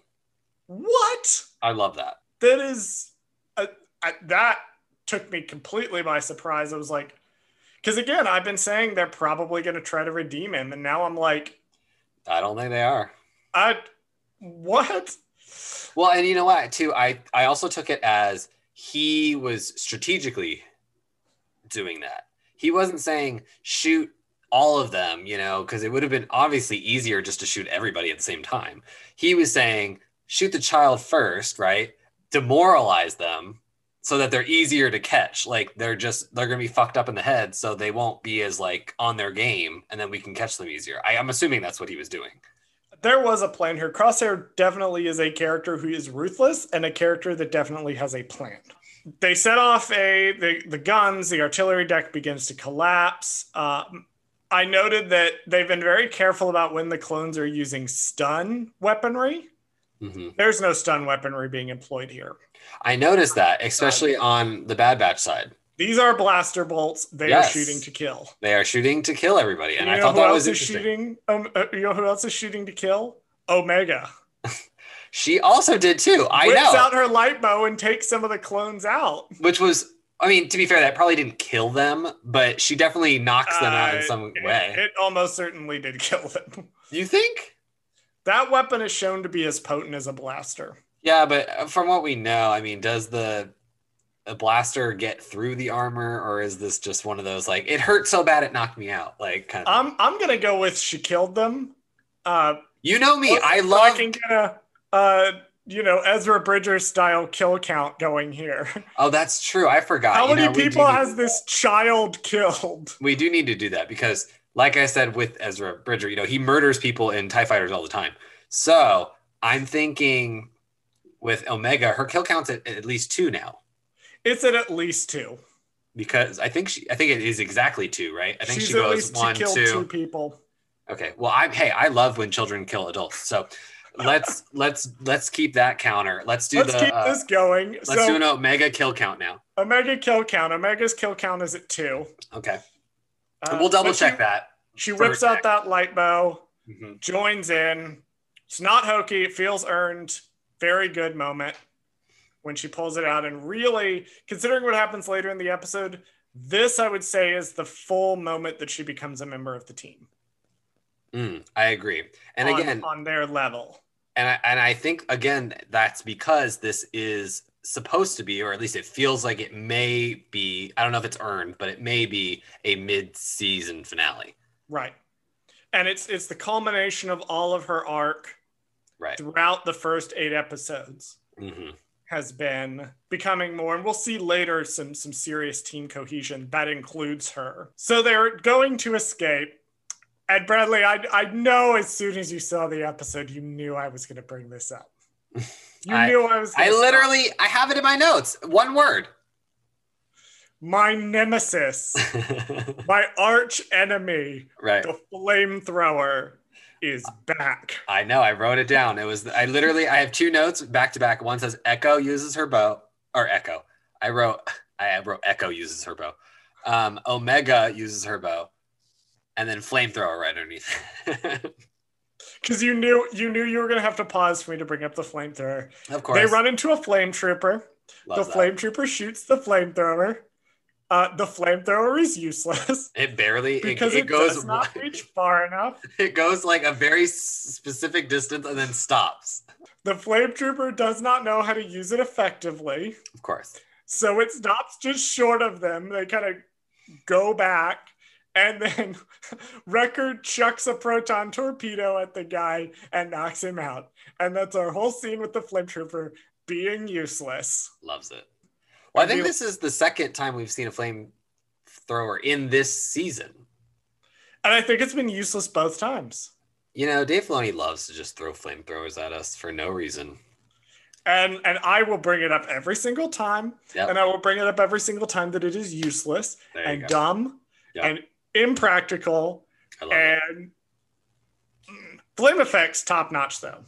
What? I love that. That is uh, uh, that took me completely by surprise. I was like, because again, I've been saying they're probably going to try to redeem him, and now I'm like, I don't think they are. I what? Well, and you know what, too? I I also took it as he was strategically doing that. He wasn't saying shoot all of them, you know, because it would have been obviously easier just to shoot everybody at the same time. He was saying shoot the child first, right? Demoralize them so that they're easier to catch. Like they're just they're gonna be fucked up in the head, so they won't be as like on their game, and then we can catch them easier. I, I'm assuming that's what he was doing. There was a plan here. Crosshair definitely is a character who is ruthless and a character that definitely has a plan. They set off a the, the guns. The artillery deck begins to collapse. Um, I noted that they've been very careful about when the clones are using stun weaponry. hmm There's no stun weaponry being employed here. I noticed that, especially on the Bad Batch side. These are blaster bolts. They Yes. are shooting to kill. They are shooting to kill everybody, and you I thought that was interesting. shooting? Um, uh, you know who else is shooting to kill? Omega. She also did too. I Whips know, out her light bow and takes some of the clones out. which was. I mean, to be fair, that probably didn't kill them, but she definitely knocks them out in Uh, some it- way. It, almost certainly did kill them. you think? That weapon is shown to be as potent as a blaster. Yeah, but from what we know, I mean, does the a blaster get through the armor, or is this just one of those like it hurt so bad it knocked me out, like kind of? I'm I'm gonna go with she killed them. Uh, you know me, I love. I can get a uh, you know Ezra Bridger style kill count going here. Oh, that's true. I forgot. How You many know, people has this child killed? We do need to do that because, like I said with Ezra Bridger, you know, he murders people in TIE fighters all the time. So I'm thinking with Omega, her kill count's at, at least two now. It's at at least two. Because I think she I think it is exactly two, right? I think She's she at goes least one, two. two people. Okay. Well, I'm hey, I love when children kill adults. So let's let's let's keep that counter. Let's do the Let's the keep uh, this going. let's so do an Omega kill count now. Omega kill count. Omega's kill count is at two. Okay. Uh, we'll double check she, that. She whips out that light bow, Mhm. joins in. It's not hokey. It feels earned. Very good moment when she pulls it out. And really, considering what happens later in the episode, this I would say is the full moment that she becomes a member of the team. Mm, I agree. And on, again, on their level. and I, and I think again that's because this is supposed to be, or at least it feels like it may be. I don't know if it's earned, but it may be a mid-season finale. Right. And it's it's the culmination of all of her arc Right. throughout the first eight episodes hmm has been becoming more and we'll see later some some serious team cohesion that includes her. So they're going to escape. And Bradley, I I know as soon as you saw the episode, you knew I was gonna bring this up. You I- knew I was I gonna stop. literally, I have it in my notes. One word. my nemesis, my arch enemy, right. the flamethrower, is back. I know. I wrote it down. It was. I literally. I have two notes back to back. One says Echo uses her bow, or Echo. I wrote. I wrote Echo uses her bow. Um, Omega uses her bow, and then flamethrower right underneath. Because you knew you knew you were gonna have to pause for me to bring up the flamethrower. of course. They run into a flame trooper. Loves the that. flame trooper shoots the flamethrower. Uh, the flamethrower is useless It barely. because it, it, it goes. does not reach far enough. It goes like a very specific distance and then stops. The flame trooper does not know how to use it effectively, Of course. so it stops just short of them. They kind of go back, and then Wrecker chucks a proton torpedo at the guy and knocks him out. And that's our whole scene with the flame trooper being useless. Loves it. Well, I think this is the second time we've seen a flamethrower in this season. And I think it's been useless both times. You know, Dave Filoni loves to just throw flamethrowers at us for no reason. And and I will bring it up every single time. Yep. And I will bring it up every single time that it is useless and go. dumb Yep. and impractical I love it. and Mm, flame effects top notch though.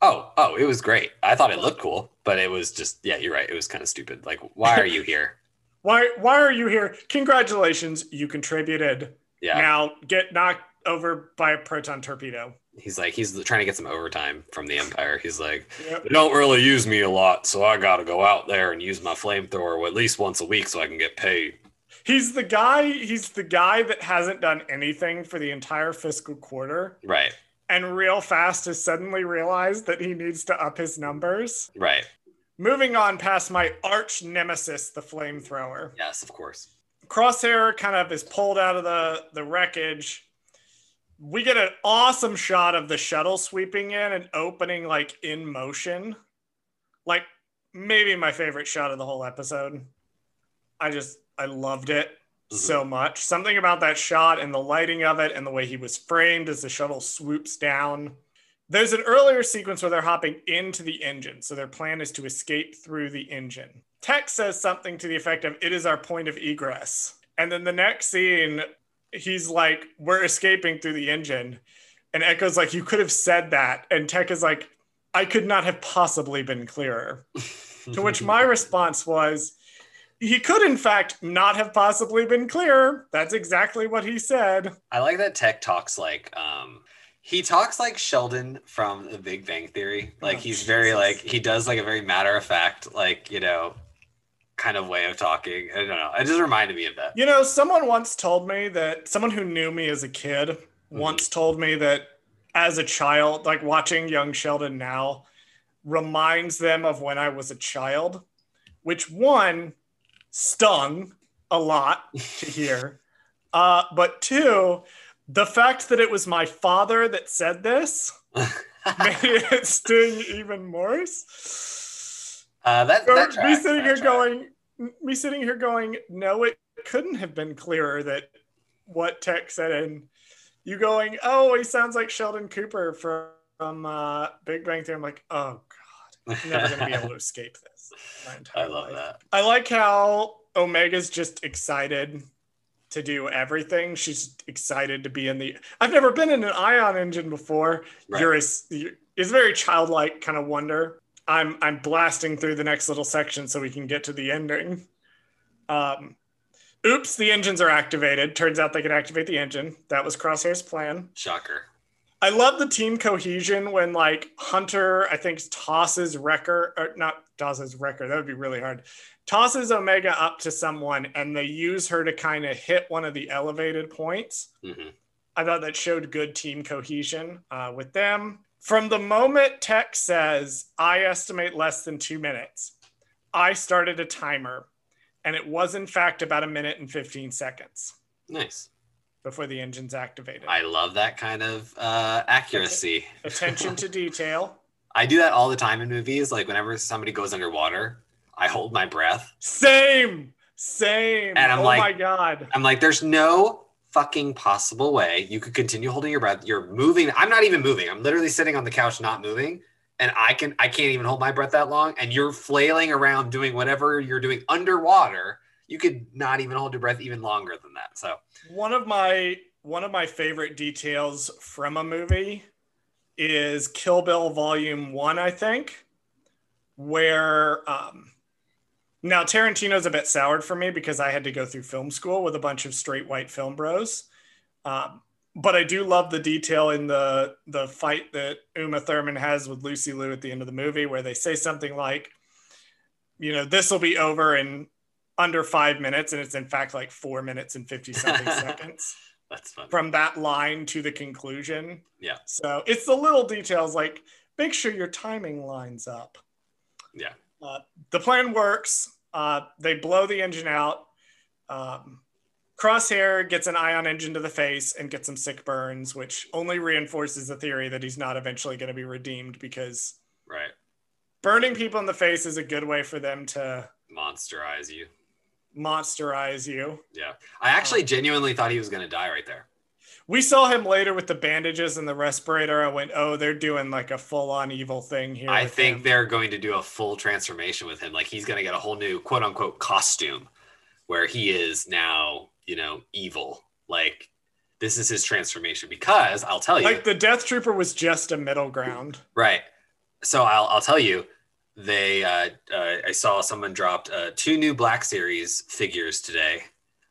Oh, oh, it was great. I thought it looked cool, but it was just yeah, you're right. It was kind of stupid. Like, why are you here? Why why are you here? Congratulations, you contributed. Yeah. Now get knocked over by a proton torpedo. He's like he's trying to get some overtime from the Empire. He's like, Yep. they don't really use me a lot, so I got to go out there and use my flamethrower at least once a week so I can get paid. He's the guy, he's the guy that hasn't done anything for the entire fiscal quarter Right. And real fast has suddenly realized that he needs to up his numbers. Right. Moving on past my arch nemesis, the flamethrower. Yes, of course. Crosshair kind of is pulled out of the, the wreckage. We get an awesome shot of the shuttle sweeping in and opening like in motion. Like maybe my favorite shot of the whole episode. I just I loved it so mm-hmm. much. Something about that shot and the lighting of it and the way he was framed as the shuttle swoops down. There's an earlier sequence where they're hopping into the engine. So their plan is to escape through the engine. Tech says something to the effect of, It is our point of egress. And then the next scene, he's like, We're escaping through the engine. And Echo's like, You could have said that. And Tech is like, I could not have possibly been clearer. To which my response was, he could, in fact, not have possibly been clearer. That's exactly what he said. I like that Tech talks like um he talks like Sheldon from The Big Bang Theory. Like Oh, he's very like he does like a very matter of fact like you know kind of way of talking. I don't know. It just reminded me of that. You know, someone once told me that someone who knew me as a kid once told me that as a child, like watching young Sheldon now reminds them of when I was a child, which one stung a lot to hear. Uh, but two, the fact that it was my father that said this made it sting even worse. Uh, that, So that me sitting here tracks. going, me sitting here going, no, it couldn't have been clearer that what Tech said, and you going, oh, he sounds like Sheldon Cooper from, from uh, Big Bang Theory. I'm like, oh never gonna be able to escape this. I love life. that. I like how Omega's just excited to do everything. She's excited to be in the. I've never been in an ion engine before. Right. You're a, you're, it's very childlike kind of wonder. I'm I'm blasting through the next little section so we can get to the ending. Um, oops, the engines are activated. Turns out they can activate the engine. That was Crosshair's plan. Shocker. I love the team cohesion when like Hunter, I think tosses Wrecker or not tosses Wrecker. That would be really hard. Tosses Omega up to someone and they use her to kind of hit one of the elevated points. hmm I thought that showed good team cohesion uh, with them. From the moment Tech says, I estimate less than two minutes, I started a timer and it was in fact about a minute and 15 seconds Nice. Before the engine's activated. I love that kind of uh, accuracy. Attention to detail. I do that all the time in movies. Like whenever somebody goes underwater, I hold my breath. Same, same. And I'm oh like- my god. I'm like, there's no fucking possible way you could continue holding your breath. You're moving. I'm not even moving. I'm literally sitting on the couch, not moving. And I can I can't even hold my breath that long. And you're flailing around doing whatever you're doing underwater. You could not even hold your breath even longer than that. So One of my one of my favorite details from a movie is Kill Bill Volume One, I think, where um, now Tarantino's a bit soured for me because I had to go through film school with a bunch of straight white film bros. Um, but I do love the detail in the the fight that Uma Thurman has with Lucy Liu at the end of the movie, where they say something like, "You know, this will be over in under five minutes," and it's in fact like four minutes and fifty something seconds that's fun. from that line to the conclusion. Yeah. So it's the little details like make sure your timing lines up. Yeah. Uh, the plan works. Uh, they blow the engine out. Um, Crosshair gets an ion engine to the face and gets some sick burns, which only reinforces the theory that he's not eventually going to be redeemed because Right. burning people in the face is a good way for them to Monsterize you. Monsterize you. Yeah. I actually genuinely thought he was gonna die right there. We saw him later with the bandages and the respirator. I went, oh, they're doing like a full on evil thing here. I think him. they're going to do a full transformation with him. Like he's going to get a whole new quote unquote costume where he is now, you know, evil. Like this is his transformation because I'll tell you, like the Death Trooper was just a middle ground. right. So I'll, I'll tell you, they, uh, uh, I saw someone dropped uh, two new Black Series figures today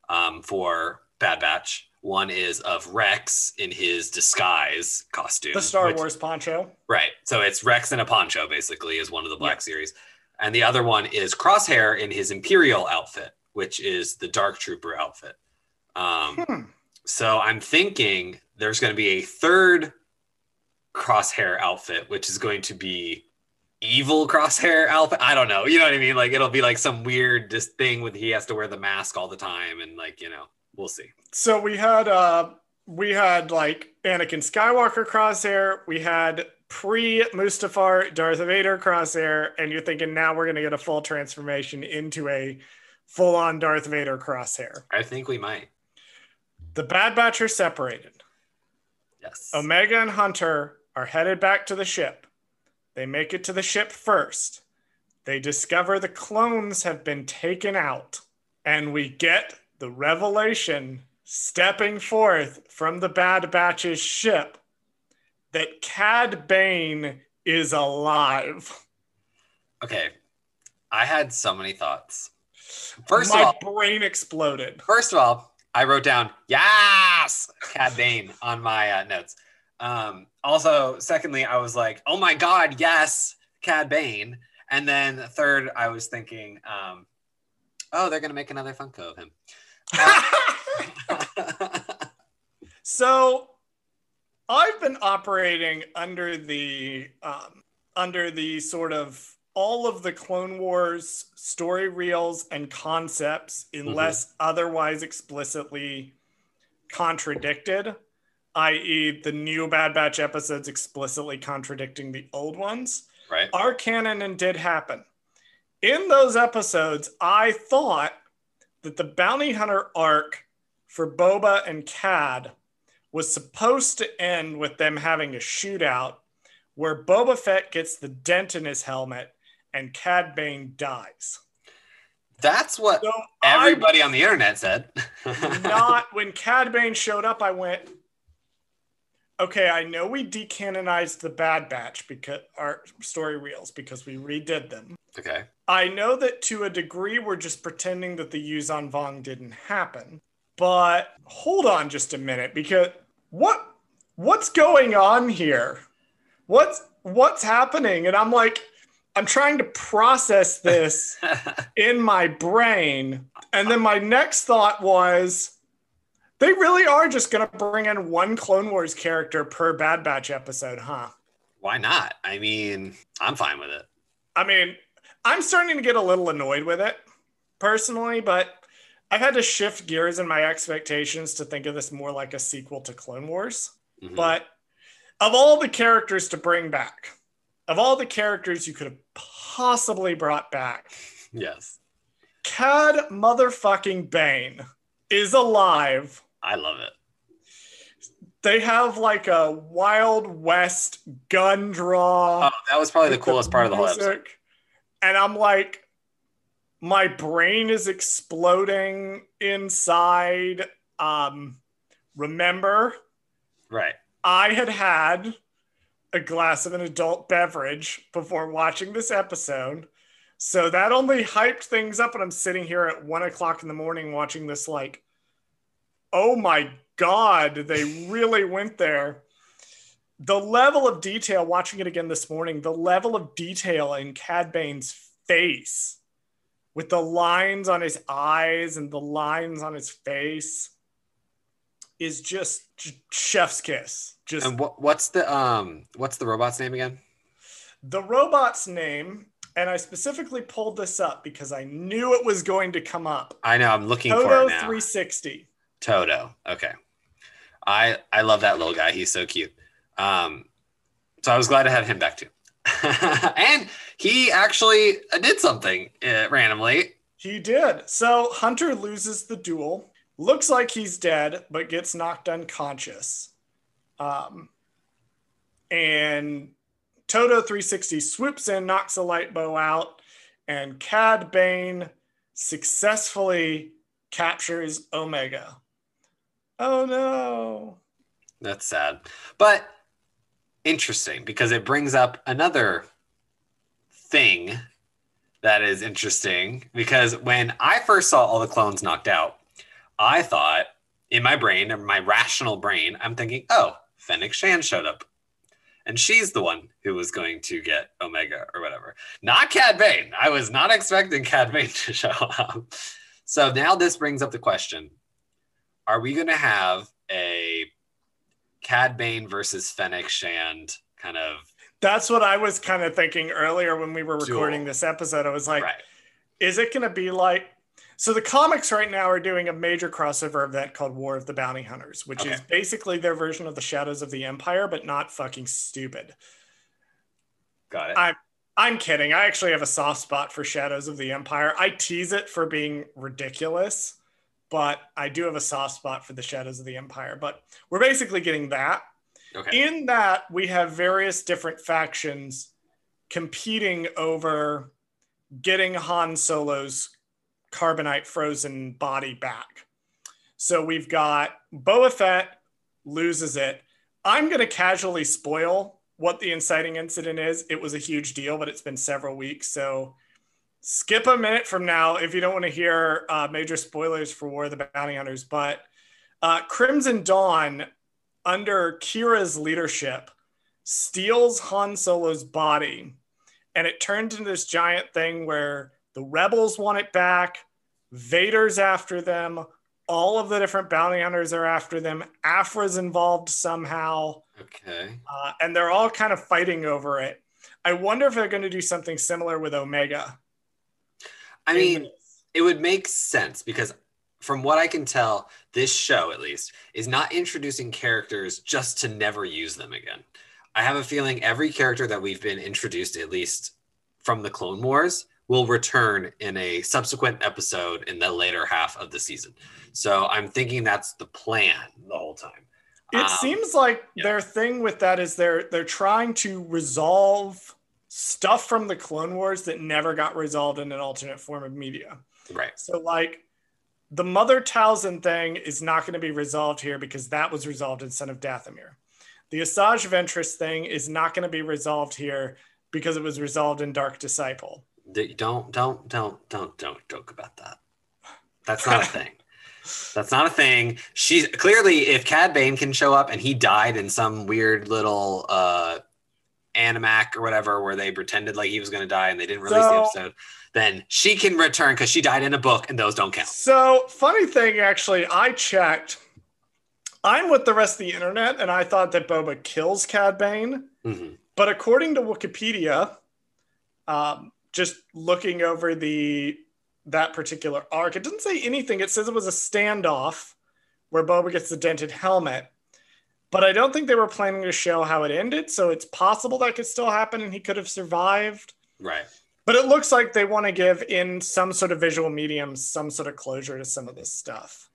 um, for Bad Batch. One is of Rex in his disguise costume. The Star which- Wars poncho. Right. So it's Rex in a poncho, basically, is one of the Black Series. And the other one is Crosshair in his Imperial outfit, which is the Dark Trooper outfit. Um, Hmm. so I'm thinking there's going to be a third Crosshair outfit, which is going to be evil Crosshair outfit. I don't know. You know what I mean? Like it'll be like some weird just thing with he has to wear the mask all the time, and like you know, we'll see. So we had uh we had like Anakin Skywalker crosshair, we had pre Mustafar Darth Vader crosshair, and you're thinking now we're gonna get a full transformation into a full on Darth Vader crosshair. I think we might. The Bad Batch are separated. Yes. Omega and Hunter are headed back to the ship. They make it to the ship first. They discover the clones have been taken out, and we get the revelation stepping forth from the Bad Batch's ship that Cad Bane is alive. Okay. I had so many thoughts. First My of all, My brain exploded. first of all, I wrote down yes, Cad Bane on my uh, notes. Um, also, secondly, I was like, oh my god, yes, Cad Bane. And then third, I was thinking, um, oh, they're gonna make another Funko of him. So I've been operating under the um, under the sort of all of the Clone Wars story reels and concepts, unless otherwise explicitly contradicted, i.e., the new Bad Batch episodes explicitly contradicting the old ones, right? are canon and did happen. In those episodes, I thought that the bounty hunter arc for Boba and Cad was supposed to end with them having a shootout where Boba Fett gets the dent in his helmet and Cad Bane dies. That's what So everybody on the internet said. Not when Cad Bane showed up, I went, okay, I know we decanonized the Bad Batch because our story reels because we redid them. okay. I know that to a degree we're just pretending that the Yuuzhan Vong didn't happen. But hold on just a minute because what what's going on here? What's what's happening? And I'm like I'm trying to process this in my brain. And then my next thought was they really are just going to bring in one Clone Wars character per Bad Batch episode, huh? Why not? I mean, I'm fine with it. I mean, I'm starting to get a little annoyed with it personally, but I've had to shift gears in my expectations to think of this more like a sequel to Clone Wars. Mhm. But of all the characters to bring back, of all the characters you could have possibly brought back, yes, Cad motherfucking Bane is alive. I love it. They have like a Wild West gun draw. Oh, that was probably the coolest part of the whole episode. And I'm like, my brain is exploding inside. Um, remember, Right. I had had a glass of an adult beverage before watching this episode. So that only hyped things up. And I'm sitting here at one o'clock in the morning watching this, like, oh my God, they really went there. The level of detail, watching it again this morning, the level of detail in Cad Bane's face with the lines on his eyes and the lines on his face is just chef's kiss. Just And what what's the um what's the robot's name again? the robot's name, and I specifically pulled this up because I knew it was going to come up. I know I'm looking for it now. 360. Todo. Okay. I I love that little guy. He's so cute. Um, so I was glad to have him back too. and he actually did something uh, randomly. He did. So Hunter loses the duel. Looks like he's dead, but gets knocked unconscious. Um, and Todo 360 swoops in, knocks a light bow out, and Cad Bane successfully captures Omega. Oh no. That's sad, but interesting because it brings up another thing that is interesting. Because when I first saw all the clones knocked out, I thought in my brain, my rational brain, I'm thinking, oh, Fennec Shand showed up. And she's the one who was going to get Omega or whatever. Not Cad Bane. I was not expecting Cad Bane to show up. So now this brings up the question Are we going to have a Cad Bane versus Fennec Shand kind of That's what I was kind of thinking earlier when we were Duel. recording this episode. I was like, right? is it going to be like so the comics right now are doing a major crossover event called war of the bounty hunters which is basically their version of the shadows of the empire but not fucking stupid Got it. I'm i'm kidding i actually have a soft spot for shadows of the empire i tease it for being ridiculous but i do have a soft spot for the shadows of the empire but we're basically getting that Okay. in that we have various different factions competing over getting Han Solo's carbonite frozen body back. So we've got Boba Fett loses it. I'm going to casually spoil what the inciting incident is. It was a huge deal, but it's been several weeks. So skip a minute from now if you don't want to hear uh, major spoilers for War of the Bounty Hunters. But uh, Crimson Dawn, under Qi'ra's leadership, steals Han Solo's body. And it turns into this giant thing where the rebels want it back, Vader's after them, all of the different bounty hunters are after them, Aphra's involved somehow, Okay. uh, and they're all kind of fighting over it. I wonder if they're going to do something similar with Omega. I mean, it would make sense because from what I can tell, this show at least is not introducing characters just to never use them again. I have a feeling every character that we've been introduced, at least from the Clone Wars, will return in a subsequent episode in the later half of the season. So I'm thinking that's the plan the whole time. It Um, seems like yeah. their thing with that is they're they're trying to resolve stuff from the Clone Wars that never got resolved in an alternate form of media. Right. So like the Mother Talzin thing is not going to be resolved here because that was resolved in Son of Dathomir. The Asajj Ventress thing is not going to be resolved here because it was resolved in Dark Disciple. Don't don't don't don't don't joke about that. That's not a thing. That's not a thing. She's clearly if Cad Bane can show up and he died in some weird little uh animatic or whatever where they pretended like he was going to die and they didn't release the episode, then she can return because she died in a book and those don't count. So, funny thing, actually, I checked. I'm with the rest of the internet, and I thought that Boba kills Cad Bane. Mhm. But according to Wikipedia, um, just looking over the that particular arc, it doesn't say anything. It says it was a standoff where Boba gets the dented helmet. But I don't think they were planning to show how it ended, so it's possible that could still happen and he could have survived. Right. But it looks like they want to give in some sort of visual medium some sort of closure to some of this stuff.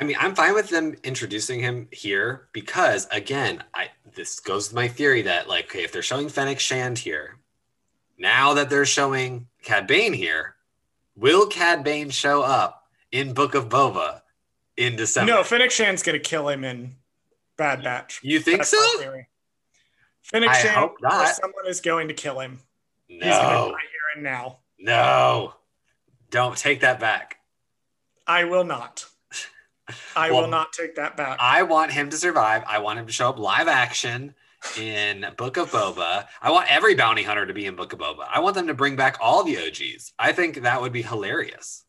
I mean, I'm fine with them introducing him here because, again, I this goes to my theory that like, okay, if they're showing Fennec Shand here, now that they're showing Cad Bane here, will Cad Bane show up in Book of Boba in December? No, Fennec Shand's going to kill him in Bad Batch. you think That's so? Fennec I Shand hope not. someone is going to kill him. He's going to No, die here and now. no, don't take that back. I will not. I Well, will not take that back. I want him to survive. I want him to show up live action in Book of Boba. I want every bounty hunter to be in Book of Boba. I want them to bring back all the OGs. I think that would be hilarious.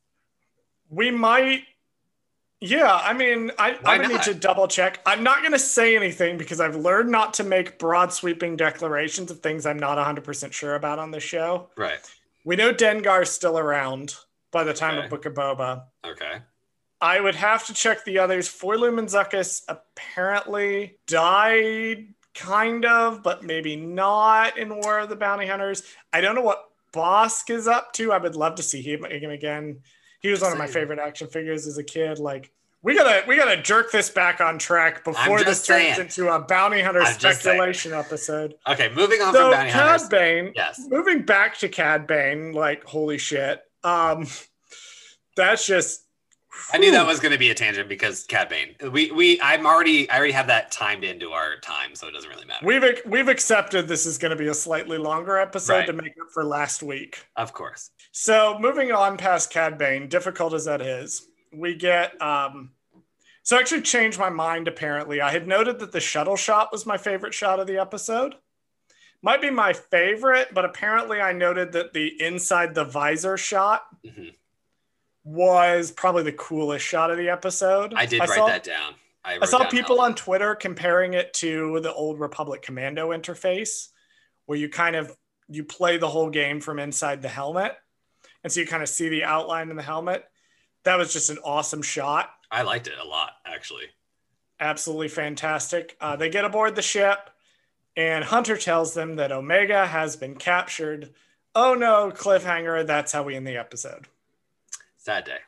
we might. Yeah, I mean, I, Why I would need to double check. I'm not going to say anything because I've learned not to make broad sweeping declarations of things I'm not 100% sure about on this show. Right. We know Dengar's still around by the time Okay. of Book of Boba. Okay. I would have to check the others. 4-LOM and Zuckuss apparently died, kind of, but maybe not in War of the Bounty Hunters. I don't know what Bossk is up to. I would love to see him, him again. He was one of my favorite action figures as a kid. Like we gotta we gotta jerk this back on track before this turns saying. into a bounty hunter I'm speculation episode. Okay. Moving on So from bounty Cad hunters. Bane, Yes. moving back to Cad Bane, like holy shit. Um, that's just. I knew that was going to be a tangent because Cad Bane. We we I'm already I already have that timed into our time, so it doesn't really matter. We've we've accepted this is going to be a slightly longer episode Right. to make up for last week. of course. So moving on past Cad Bane, difficult as that is, we get. Um, so I actually changed my mind. Apparently, I had noted that the shuttle shot was my favorite shot of the episode. Might be my favorite, but apparently I noted that the inside the visor shot Mhm. Was probably the coolest shot of the episode. I did write saw- that down. I, I saw people on Twitter comparing it to the old Republic Commando interface, where you kind of you play the whole game from inside the helmet, and so you kind of see the outline in the helmet. That was just an awesome shot, I liked it a lot, actually. absolutely fantastic. Uh, they get aboard the ship, and Hunter tells them that Omega has been captured. Oh no, cliffhanger! That's how we end the episode. Sad day.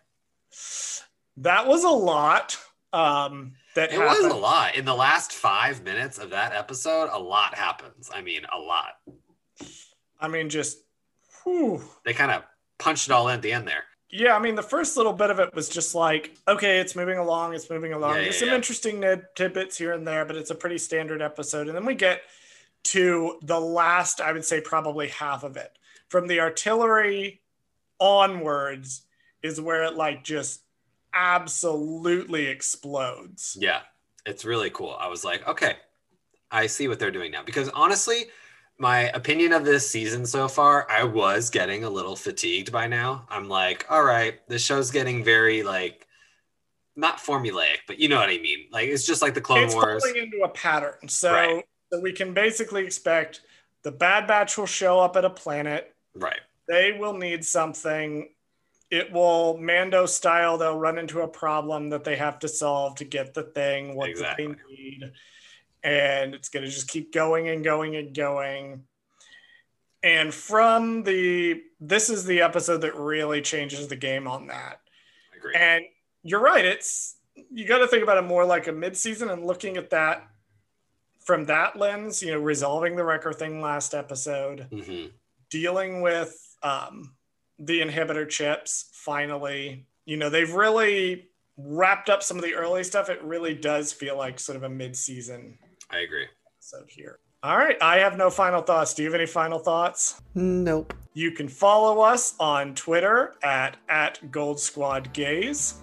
That was a lot. Um, that It happened. was a lot. In the last five minutes of that episode, a lot happens. I mean, a lot. I mean, just. Whew. They kind of punched it all in at the end there. Yeah, I mean, the first little bit of it was just like, okay, it's moving along, it's moving along. Yeah, There's yeah, some yeah. interesting nid- tidbits here and there, but it's a pretty standard episode. And then we get to the last, I would say, probably half of it. From the artillery onwards is where it like just absolutely explodes. Yeah, it's really cool. I was like, okay, I see what they're doing now. Because honestly, my opinion of this season so far, I was getting a little fatigued by now. I'm like, all right, the show's getting very like not formulaic, but you know what I mean. Like it's just like the Clone it's Wars. falling into a pattern. So, Right. so we can basically expect the Bad Batch will show up at a planet. Right. they will need something. It will Mando style. They'll run into a problem that they have to solve to get the thing what Exactly. they need, and it's going to just keep going and going and going. And from the this is the episode that really changes the game on that. I agree. And you're right. It's you got to think about it more like a mid-season and looking at that from that lens. You know, resolving the Wrecker thing last episode hmm dealing with um, the inhibitor chips finally. You know, they've really wrapped up some of the early stuff. It really does feel like sort of a mid-season I agree. episode here. All right, I have no final thoughts. Do you have any final thoughts? Nope. You can follow us on Twitter at, at Gold Squad Gaze.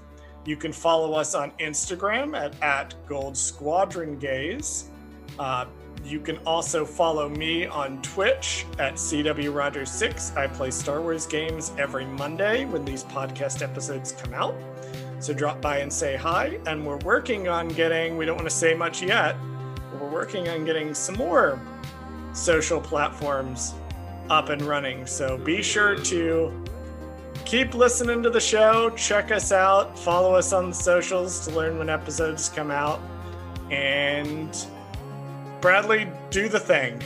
You can follow us on Instagram at, at Gold Squadron Gaze. Uh, you can also follow me on Twitch at CW Rogers 6. I play Star Wars games every Monday when these podcast episodes come out. So drop by and say hi. And we're working on getting, we don't want to say much yet, but we're working on getting some more social platforms up and running. So be sure to keep listening to the show, check us out, follow us on the socials to learn when episodes come out. And Bradley, do the thing.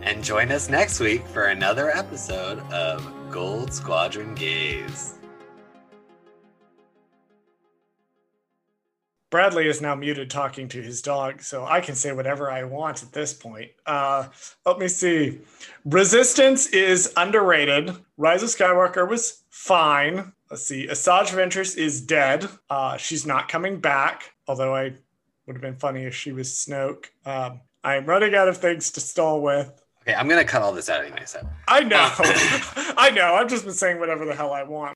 And join us next week for another episode of Gold Squadron Gaze. Bradley is now muted talking to his dog, so I can say whatever I want at this point. Uh, let me see. Resistance is underrated. Rise of Skywalker was fine. Let's see. Asajj Ventress is dead. Uh, she's not coming back, although I would have been funny if she was Snoke. Um, I'm running out of things to stall with. Okay, I'm gonna cut all this out anyway. So I know. I know. I've just been saying whatever the hell I want.